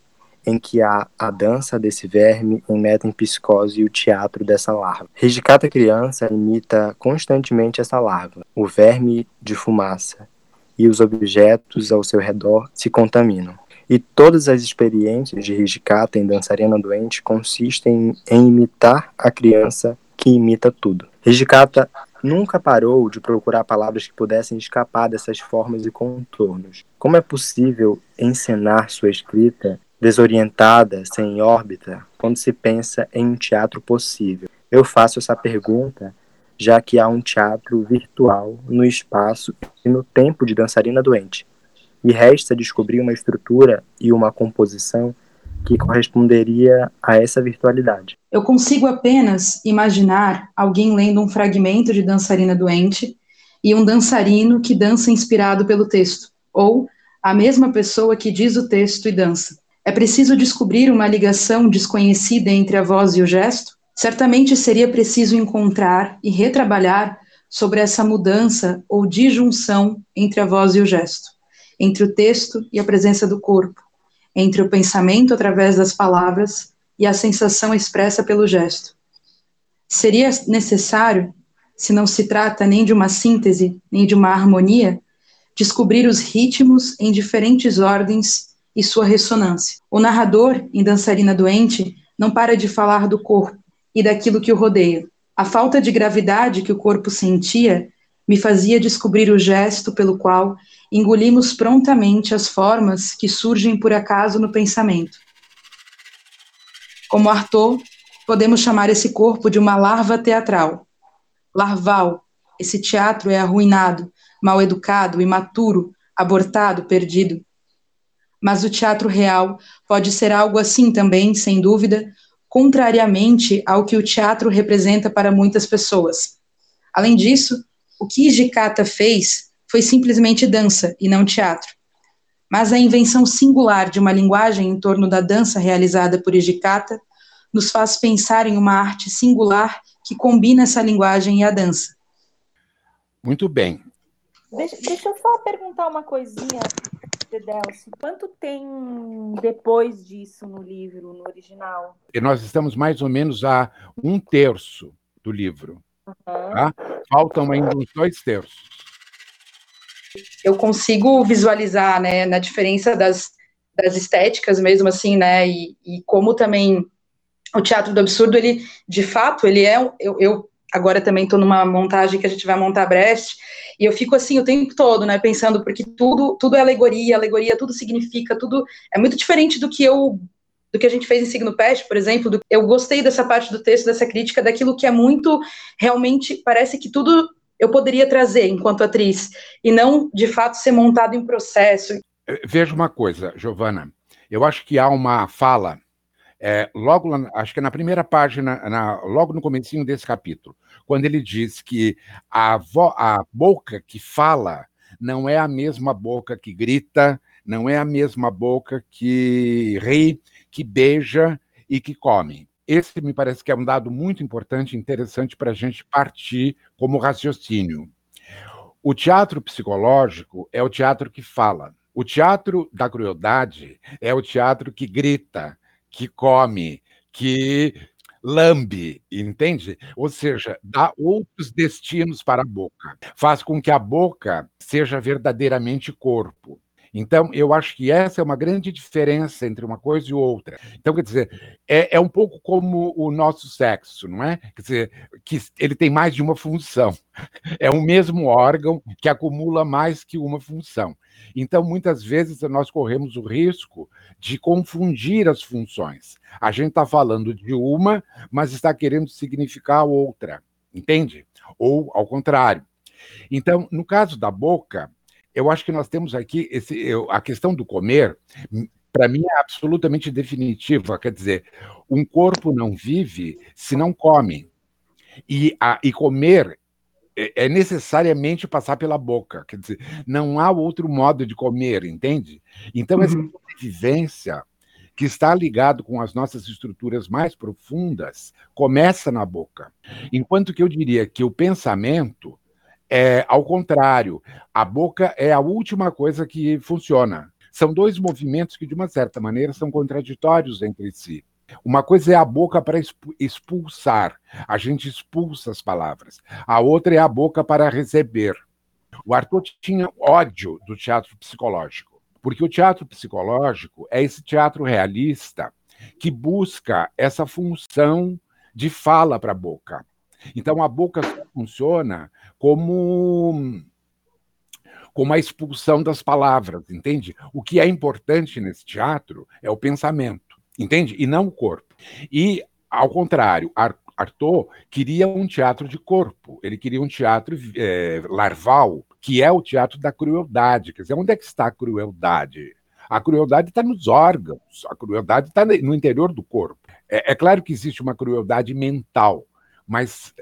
em que há a dança desse verme em metempsicose e o teatro dessa larva. Regicata criança imita constantemente essa larva, o verme de fumaça, e os objetos ao seu redor se contaminam. E todas as experiências de Regicata em dançarina doente consistem em imitar a criança que imita tudo. Regicata nunca parou de procurar palavras que pudessem escapar dessas formas e contornos. Como é possível encenar sua escrita desorientada, sem órbita, quando se pensa em um teatro possível? Eu faço essa pergunta já que há um teatro virtual no espaço e no tempo de dançarina doente. E resta descobrir uma estrutura e uma composição que corresponderia a essa virtualidade. Eu consigo apenas imaginar alguém lendo um fragmento de Dançarina Doente e um dançarino que dança inspirado pelo texto, ou a mesma pessoa que diz o texto e dança. É preciso descobrir uma ligação desconhecida entre a voz e o gesto? Certamente seria preciso encontrar e retrabalhar sobre essa mudança ou disjunção entre a voz e o gesto, entre o texto e a presença do corpo, entre o pensamento através das palavras e a sensação expressa pelo gesto. Seria necessário, se não se trata nem de uma síntese, nem de uma harmonia, descobrir os ritmos em diferentes ordens e sua ressonância. O narrador, em Dançarina Doente, não para de falar do corpo e daquilo que o rodeia. A falta de gravidade que o corpo sentia me fazia descobrir o gesto pelo qual engolimos prontamente as formas que surgem por acaso no pensamento. Como Arthur, podemos chamar esse corpo de uma larva teatral. Larval, esse teatro é arruinado, mal educado, imaturo, abortado, perdido mas o teatro real pode ser algo assim também, sem dúvida, contrariamente ao que o teatro representa para muitas pessoas. Além disso, o que Hijikata fez foi simplesmente dança e não teatro. Mas a invenção singular de uma linguagem em torno da dança realizada por Hijikata nos faz pensar em uma arte singular que combina essa linguagem e a dança. Muito bem. Deixa, deixa eu só perguntar uma coisinha Delcio, quanto tem depois disso no livro, no original? E nós estamos mais ou menos a um terço do livro. Uhum. Tá? Faltam ainda uns dois terços. Eu consigo visualizar, né, na diferença das, das estéticas mesmo assim, né, e, e como também o teatro do absurdo, ele, de fato, ele é, eu, eu agora também estou numa montagem que a gente vai montar Brecht, e eu fico assim o tempo todo, né, pensando, porque tudo, tudo é alegoria, alegoria, tudo significa, tudo é muito diferente do que eu do que a gente fez em Signo Peste, por exemplo, do, eu gostei dessa parte do texto, dessa crítica, daquilo que é muito, realmente, parece que tudo eu poderia trazer enquanto atriz, e não, de fato, ser montado em processo. Veja uma coisa, Giovana, eu acho que há uma fala, é, logo, acho que é na primeira página, na, logo no comecinho desse capítulo, quando ele diz que a, vo, a boca que fala não é a mesma boca que grita, não é a mesma boca que ri, que beija e que come. Esse me parece que é um dado muito importante interessante para a gente partir como raciocínio. O teatro psicológico é o teatro que fala. O teatro da crueldade é o teatro que grita, que come, que lambe, entende? Ou seja, dá outros destinos para a boca, faz com que a boca seja verdadeiramente corpo. Então, eu acho que essa é uma grande diferença entre uma coisa e outra. Então, quer dizer, é, é um pouco como o nosso sexo, não é? Quer dizer, que ele tem mais de uma função. É o mesmo órgão que acumula mais que uma função. Então, muitas vezes, nós corremos o risco de confundir as funções. A gente está falando de uma, mas está querendo significar outra, entende? Ou ao contrário. Então, no caso da boca, eu acho que nós temos aqui esse, eu, a questão do comer, para mim é absolutamente definitiva. Quer dizer, um corpo não vive se não come. E, a, e comer é, é necessariamente passar pela boca. Quer dizer, não há outro modo de comer, entende? Então, uhum. essa sobrevivência que está ligado com as nossas estruturas mais profundas começa na boca. Enquanto que eu diria que o pensamento é, ao contrário, a boca é a última coisa que funciona. São dois movimentos que, de uma certa maneira, são contraditórios entre si. Uma coisa é a boca para expulsar, a gente expulsa as palavras. A outra é a boca para receber. O Arthur tinha ódio do teatro psicológico, porque o teatro psicológico é esse teatro realista que busca essa função de fala para a boca. Então a boca funciona como como a expulsão das palavras, entende? O que é importante nesse teatro é o pensamento, entende? E não o corpo. E ao contrário, Arthur queria um teatro de corpo, ele queria um teatro é, larval, que é o teatro da crueldade. Quer dizer, onde é que está a crueldade? A crueldade está nos órgãos, a crueldade está no interior do corpo. É, é claro que existe uma crueldade mental, mas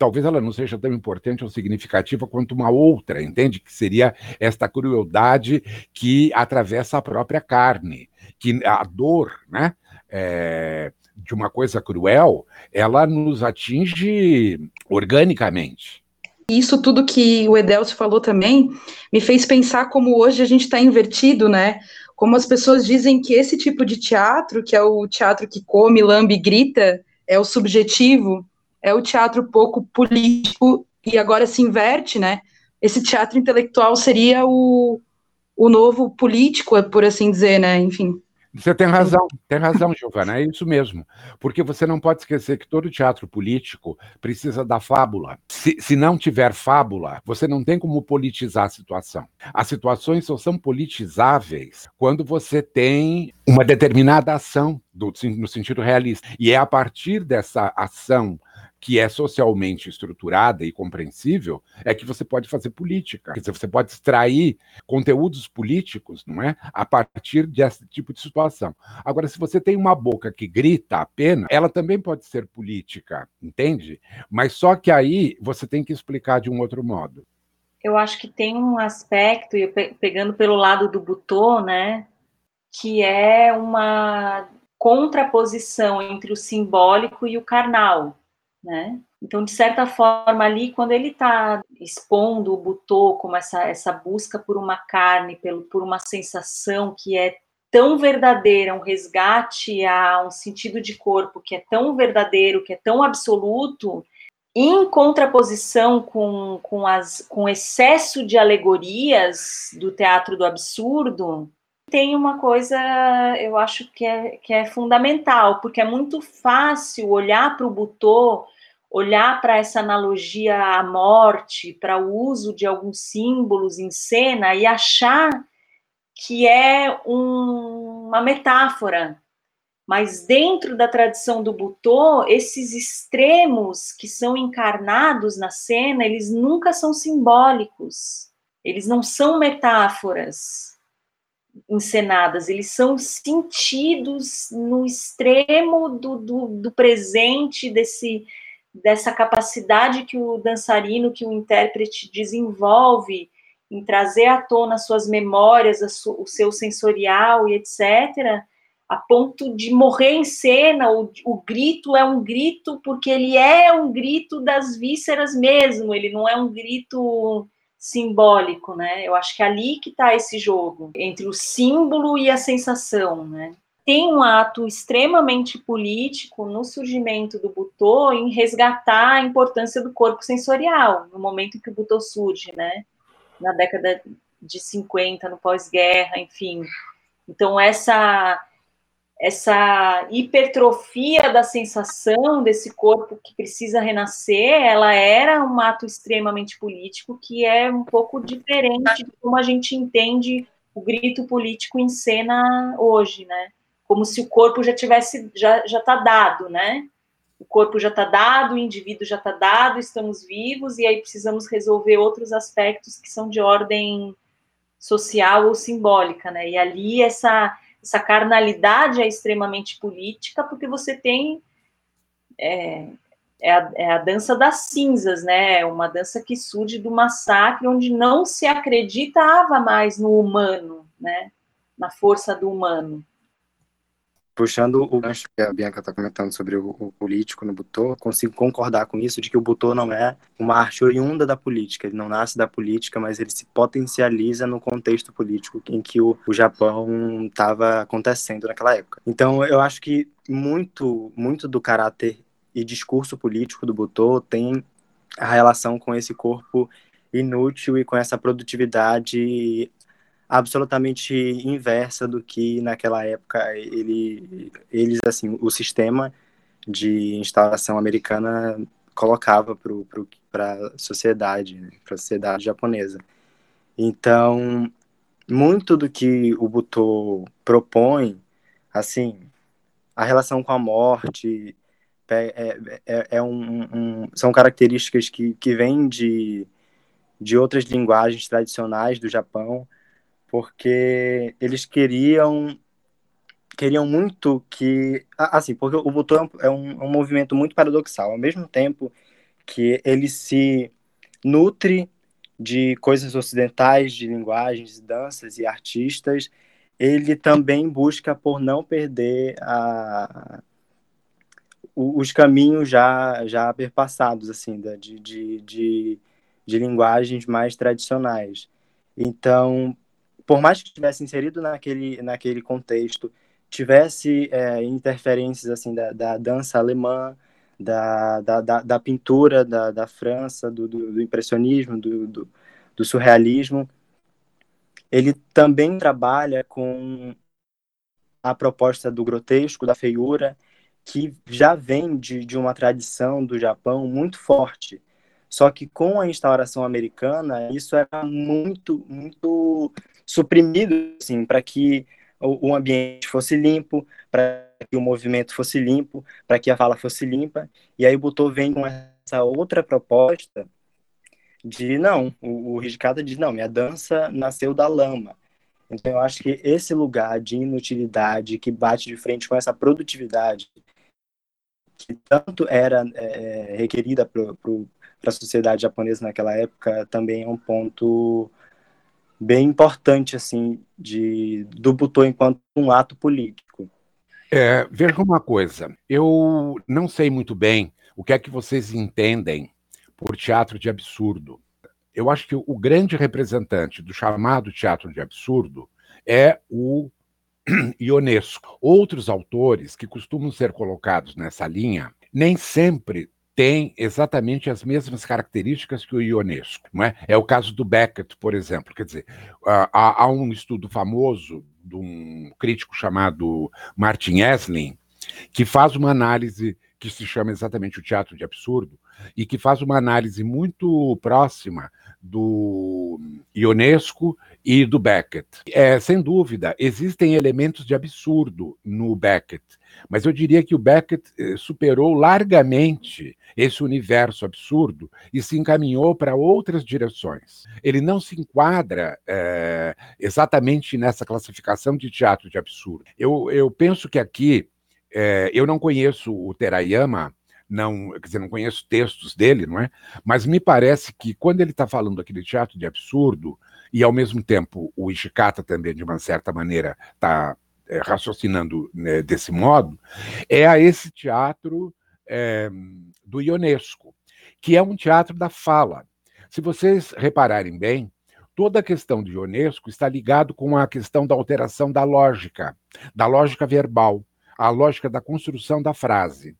talvez ela não seja tão importante ou significativa quanto uma outra, entende? Que seria esta crueldade que atravessa a própria carne, que a dor, né? É, de uma coisa cruel, ela nos atinge organicamente. Isso tudo que o Edelcio falou também me fez pensar como hoje a gente está invertido, né? Como as pessoas dizem que esse tipo de teatro, que é o teatro que come, lambe e grita, é o subjetivo, é o teatro pouco político e agora se inverte, né? Esse teatro intelectual seria o, o novo político, por assim dizer, né? Enfim. Você tem razão, tem razão, Giovana, é isso mesmo. Porque você não pode esquecer que todo teatro político precisa da fábula. Se, se não tiver fábula, você não tem como politizar a situação. As situações só são politizáveis quando você tem uma determinada ação do, no sentido realista. E é a partir dessa ação que é socialmente estruturada e compreensível, é que você pode fazer política. Quer dizer, você pode extrair conteúdos políticos, não é? A partir desse tipo de situação. Agora, se você tem uma boca que grita apenas, ela também pode ser política, entende? Mas só que aí você tem que explicar de um outro modo. Eu acho que tem um aspecto, e pegando pelo lado do Butô, né, que é uma contraposição entre o simbólico e o carnal né? Então, de certa forma, ali, quando ele está expondo o Butô como essa, essa busca por uma carne, pelo, por uma sensação que é tão verdadeira, um resgate a um sentido de corpo que é tão verdadeiro, que é tão absoluto, em contraposição com, com, as, com excesso de alegorias do teatro do absurdo, tem uma coisa, eu acho que é, que é fundamental, porque é muito fácil olhar para o Butô, olhar para essa analogia à morte, para o uso de alguns símbolos em cena e achar que é um, uma metáfora. Mas dentro da tradição do Butô, esses extremos que são encarnados na cena, eles nunca são simbólicos, eles não são metáforas encenadas, eles são sentidos no extremo do, do, do presente, desse, dessa capacidade que o dançarino, que o intérprete desenvolve em trazer à tona suas memórias, o seu sensorial e etc., a ponto de morrer em cena, o, o grito é um grito porque ele é um grito das vísceras mesmo, ele não é um grito simbólico, né? Eu acho que é ali que está esse jogo entre o símbolo e a sensação, né? Tem um ato extremamente político no surgimento do Butô em resgatar a importância do corpo sensorial no momento em que o Butô surge, né? Na década de 50, no pós-guerra, enfim. Então essa essa hipertrofia da sensação desse corpo que precisa renascer, ela era um ato extremamente político que é um pouco diferente de como a gente entende o grito político em cena hoje, né? Como se o corpo já tivesse já já está dado, né? O corpo já está dado, o indivíduo já está dado, estamos vivos e aí precisamos resolver outros aspectos que são de ordem social ou simbólica, né? E ali essa essa carnalidade é extremamente política, porque você tem é, é, a, é, a, dança das cinzas, né? É uma dança que surge do massacre, onde não se acreditava mais no humano, né? Na força do humano. Puxando o gancho que a Bianca está comentando sobre o, o, político no Butô, consigo concordar com isso, de que o Butô não é uma arte oriunda da política, ele não nasce da política, mas ele se potencializa no contexto político em que o, o Japão estava acontecendo naquela época. Então, eu acho que muito, muito do caráter e discurso político do Butô tem a relação com esse corpo inútil e com essa produtividade absolutamente inversa do que naquela época ele, eles assim o sistema de instalação americana colocava para a sociedade, né, para a sociedade japonesa. Então, muito do que o Butô propõe, assim, a relação com a morte, é, é, é um, um, são características que, que vêm de, de outras linguagens tradicionais do Japão, porque eles queriam queriam muito que assim porque o Butão é um, é um movimento muito paradoxal. Ao mesmo tempo que ele se nutre de coisas ocidentais de linguagens danças e artistas ele também busca por não perder a, os caminhos já já perpassados assim de, de, de, de linguagens mais tradicionais. Então por mais que estivesse inserido naquele, naquele contexto, tivesse é, interferências assim da, da, dança alemã, da, da, da, da pintura da, da França, do, do, do impressionismo, do, do, do, surrealismo, ele também trabalha com a proposta do grotesco, da feiura, que já vem de, de uma tradição do Japão muito forte. Só que com a instauração americana, isso era muito, muito suprimido, assim, para que o, ambiente fosse limpo, para que o movimento fosse limpo, para que a fala fosse limpa. E aí o Butô vem com essa outra proposta de não, o, o diz não, minha dança nasceu da lama. Então eu acho que esse lugar de inutilidade que bate de frente com essa produtividade que tanto era é, requerida para a sociedade japonesa naquela época também é um ponto bem importante assim de do Butô enquanto um ato político. É, veja uma coisa, eu não sei muito bem o que é que vocês entendem por teatro de absurdo. Eu acho que o grande representante do chamado teatro de absurdo é o Ionesco. Outros autores que costumam ser colocados nessa linha nem sempre tem exatamente as mesmas características que o Ionesco. Não é? é o caso do Beckett, por exemplo. Quer dizer, há, há um estudo famoso de um crítico chamado Martin Esslin, que faz uma análise que se chama exatamente o teatro de absurdo e que faz uma análise muito próxima do Ionesco e do Beckett. É, sem dúvida, existem elementos de absurdo no Beckett, mas eu diria que o Beckett eh, superou largamente esse universo absurdo e se encaminhou para outras direções. Ele não se enquadra é, exatamente nessa classificação de teatro de absurdo. Eu, eu penso que aqui, é, eu não conheço o Terayama, não, quer dizer, não conheço textos dele, não é? Mas me parece que quando ele está falando aquele teatro de absurdo, e ao mesmo tempo o Ishikata também, de uma certa maneira, está é, raciocinando né, desse modo, é a esse teatro é, do Ionesco, que é um teatro da fala. Se vocês repararem bem, toda a questão do Ionesco está ligado com a questão da alteração da lógica, da lógica verbal, a lógica da construção da frase.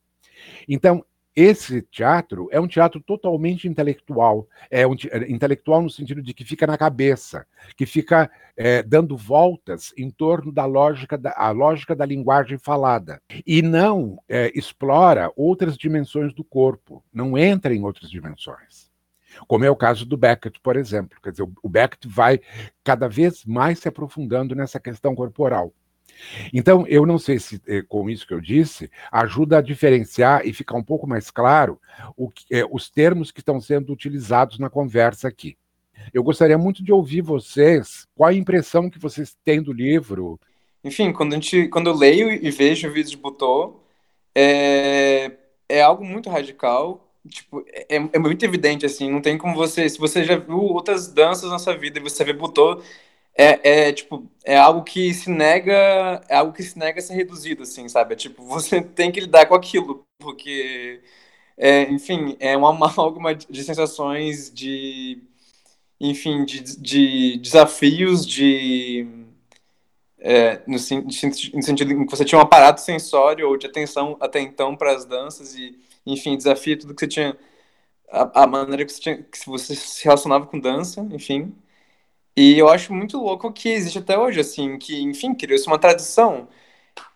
Então, esse teatro é um teatro totalmente intelectual, é um é intelectual no sentido de que fica na cabeça, que fica é, dando voltas em torno da lógica da, a lógica da linguagem falada e não é, explora outras dimensões do corpo, não entra em outras dimensões. Como é o caso do Beckett, por exemplo. Quer dizer, o Beckett vai cada vez mais se aprofundando nessa questão corporal. Então, eu não sei se eh, com isso que eu disse ajuda a diferenciar e ficar um pouco mais claro que, eh, os termos que estão sendo utilizados na conversa aqui. Eu gostaria muito de ouvir vocês, qual a impressão que vocês têm do livro. Enfim, quando, a gente, quando eu leio e vejo o vídeo de Butô, é, é algo muito radical, tipo, é, é, muito evidente, assim, não tem como você, se você já viu outras danças na sua vida e você vê Butô, é, é, tipo, é algo que se nega, é algo que se nega a ser reduzido, assim, sabe? É, tipo, você tem que lidar com aquilo, porque, é, enfim, é uma amálgama de sensações, de, enfim, de, de desafios, de, é, no, no, sentido em que você tinha um aparato sensório ou de atenção até então para as danças e, enfim, desafia tudo que você tinha, a, a maneira que você, tinha, que você se relacionava com dança, enfim, e eu acho muito louco que existe até hoje, assim, que, enfim, criou-se uma tradição.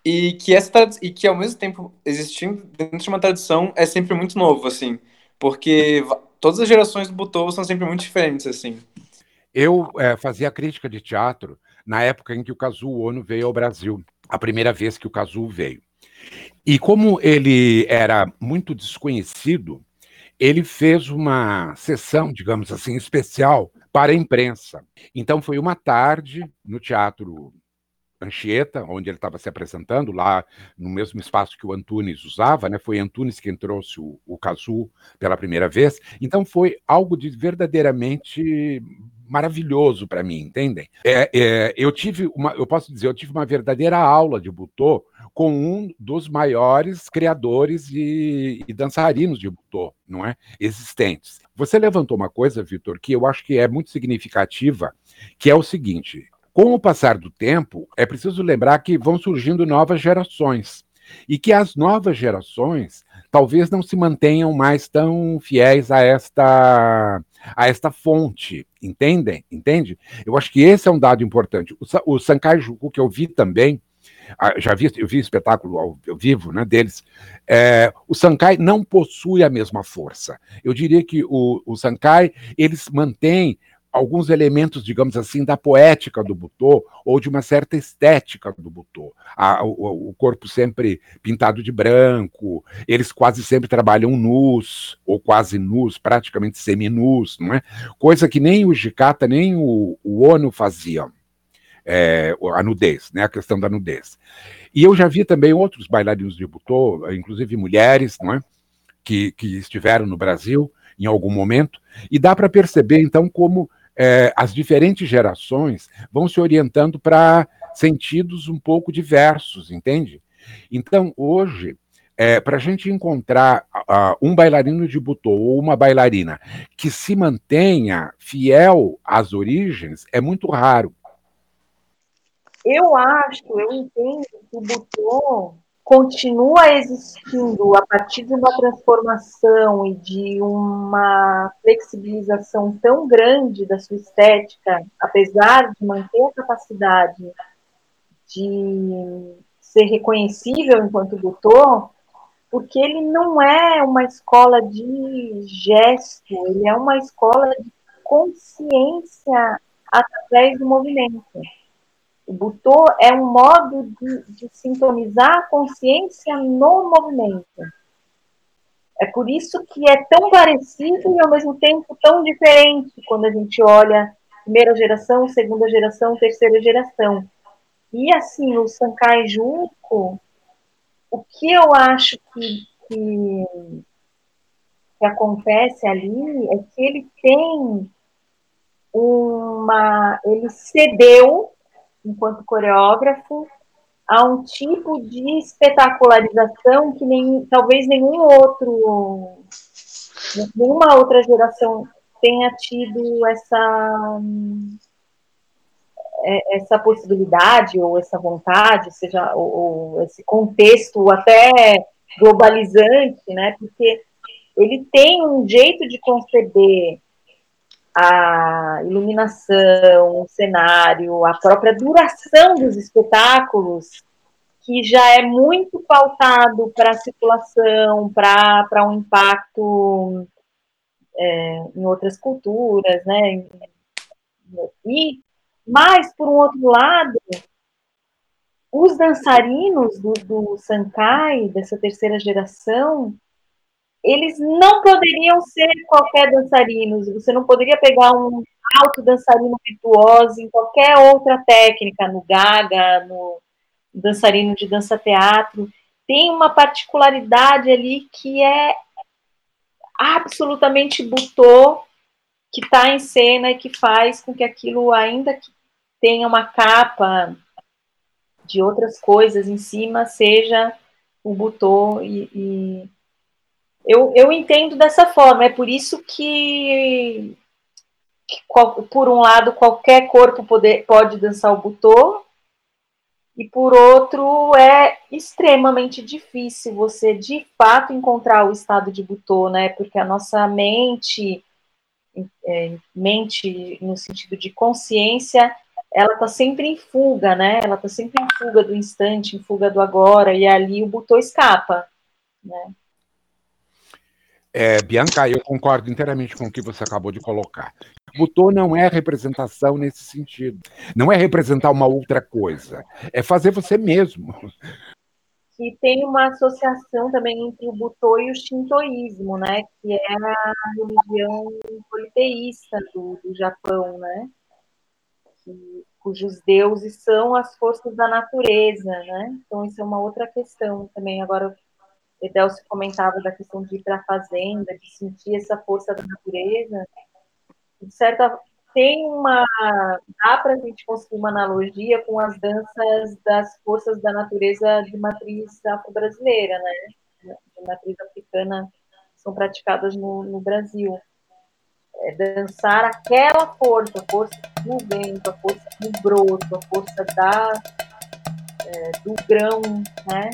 E que, essa e que, ao mesmo tempo, existindo dentro de uma tradição, é sempre muito novo, assim. Porque todas as gerações do Butô são sempre muito diferentes, assim. Eu é, fazia crítica de teatro na época em que o Kazuo Ono veio ao Brasil, a primeira vez que o Kazuo veio. E como ele era muito desconhecido, ele fez uma sessão, digamos assim, especial para a imprensa. Então foi uma tarde no Teatro Anchieta, onde ele estava se apresentando, lá no mesmo espaço que o Antunes usava, né? Foi Antunes quem trouxe o, o Cazu pela primeira vez. Então foi algo de verdadeiramente maravilhoso para mim, entendem? É, é, eu tive uma, eu posso dizer, eu tive uma verdadeira aula de butô com um dos maiores criadores e, e dançarinos de butô, não é? Existentes. Você levantou uma coisa, Vitor, que eu acho que é muito significativa, que é o seguinte: com o passar do tempo, é preciso lembrar que vão surgindo novas gerações e que as novas gerações talvez não se mantenham mais tão fiéis a esta a esta fonte, entendem? Entende? Eu acho que esse é um dado importante. O, o Sankai Juku, que eu vi também, ah, já vi, eu vi espetáculo ao, ao vivo né, deles, é, o Sankai não possui a mesma força. Eu diria que o, o Sankai, eles mantêm alguns elementos, digamos assim, da poética do Butô ou de uma certa estética do Butô. o, o, corpo sempre pintado de branco, eles quase sempre trabalham nus, ou quase nus, praticamente seminus, não é? Coisa que nem o Jicata nem o, o Ono faziam. É, a nudez, né? a questão da nudez. E eu já vi também outros bailarinos de Butô, inclusive mulheres, não é? que, que estiveram no Brasil em algum momento, e dá para perceber, então, como é, as diferentes gerações vão se orientando para sentidos um pouco diversos, entende? Então, hoje, é, para a gente encontrar uh, um bailarino de butô ou uma bailarina que se mantenha fiel às origens é muito raro. Eu acho, eu entendo que o butô continua existindo a partir de uma transformação e de uma flexibilização tão grande da sua estética, apesar de manter a capacidade de ser reconhecível enquanto Butô, porque ele não é uma escola de gesto, ele é uma escola de consciência através do movimento. O Butô é um modo de, de sintonizar a consciência no movimento. É por isso que é tão parecido e ao mesmo tempo tão diferente quando a gente olha primeira geração, segunda geração, terceira geração. E assim, o Sankai Junko, o que eu acho que, que, que acontece ali é que ele tem uma. Ele cedeu, enquanto coreógrafo, a um tipo de espetacularização que nem, talvez nenhum outro, nenhuma outra geração tenha tido essa é, essa possibilidade ou essa vontade, seja ou, ou esse contexto até globalizante, né? Porque ele tem um jeito de conceber a iluminação, o cenário, a própria duração dos espetáculos, que já é muito pautado para a circulação, para um impacto é, em outras culturas, né? E, mas, por um outro lado, os dançarinos do, do Sankai, dessa terceira geração, eles não poderiam ser qualquer dançarinos. Você não poderia pegar um alto dançarino virtuoso em qualquer outra técnica, no gaga, no dançarino de dança teatro. Tem uma particularidade ali que é absolutamente butô, que está em cena e que faz com que aquilo, ainda que tenha uma capa de outras coisas em cima, seja o butô e, e eu, eu entendo dessa forma, é por isso que, que por um lado, qualquer corpo poder, pode dançar o butô, e por outro, é extremamente difícil você de fato encontrar o estado de butô, né? Porque a nossa mente, é, mente no sentido de consciência, ela está sempre em fuga, né? Ela está sempre em fuga do instante, em fuga do agora, e ali o butô escapa, né? É, Bianca, eu concordo inteiramente com o que você acabou de colocar. Butô não é representação nesse sentido. Não é representar uma outra coisa. É fazer você mesmo. Que tem uma associação também entre o Butô e o Shintoísmo, né? Que é a religião politeísta do, do Japão, né? Que, cujos deuses são as forças da natureza, né? Então, isso é uma outra questão também. Agora, Edelcio comentava da questão de ir para a fazenda, de sentir essa força da natureza. De certa tem uma dá para a gente conseguir uma analogia com as danças das forças da natureza de matriz afro-brasileira, né? De matriz africana são praticadas no, no Brasil. É dançar aquela força, a força do vento, a força do broto, a força da é, do grão, né?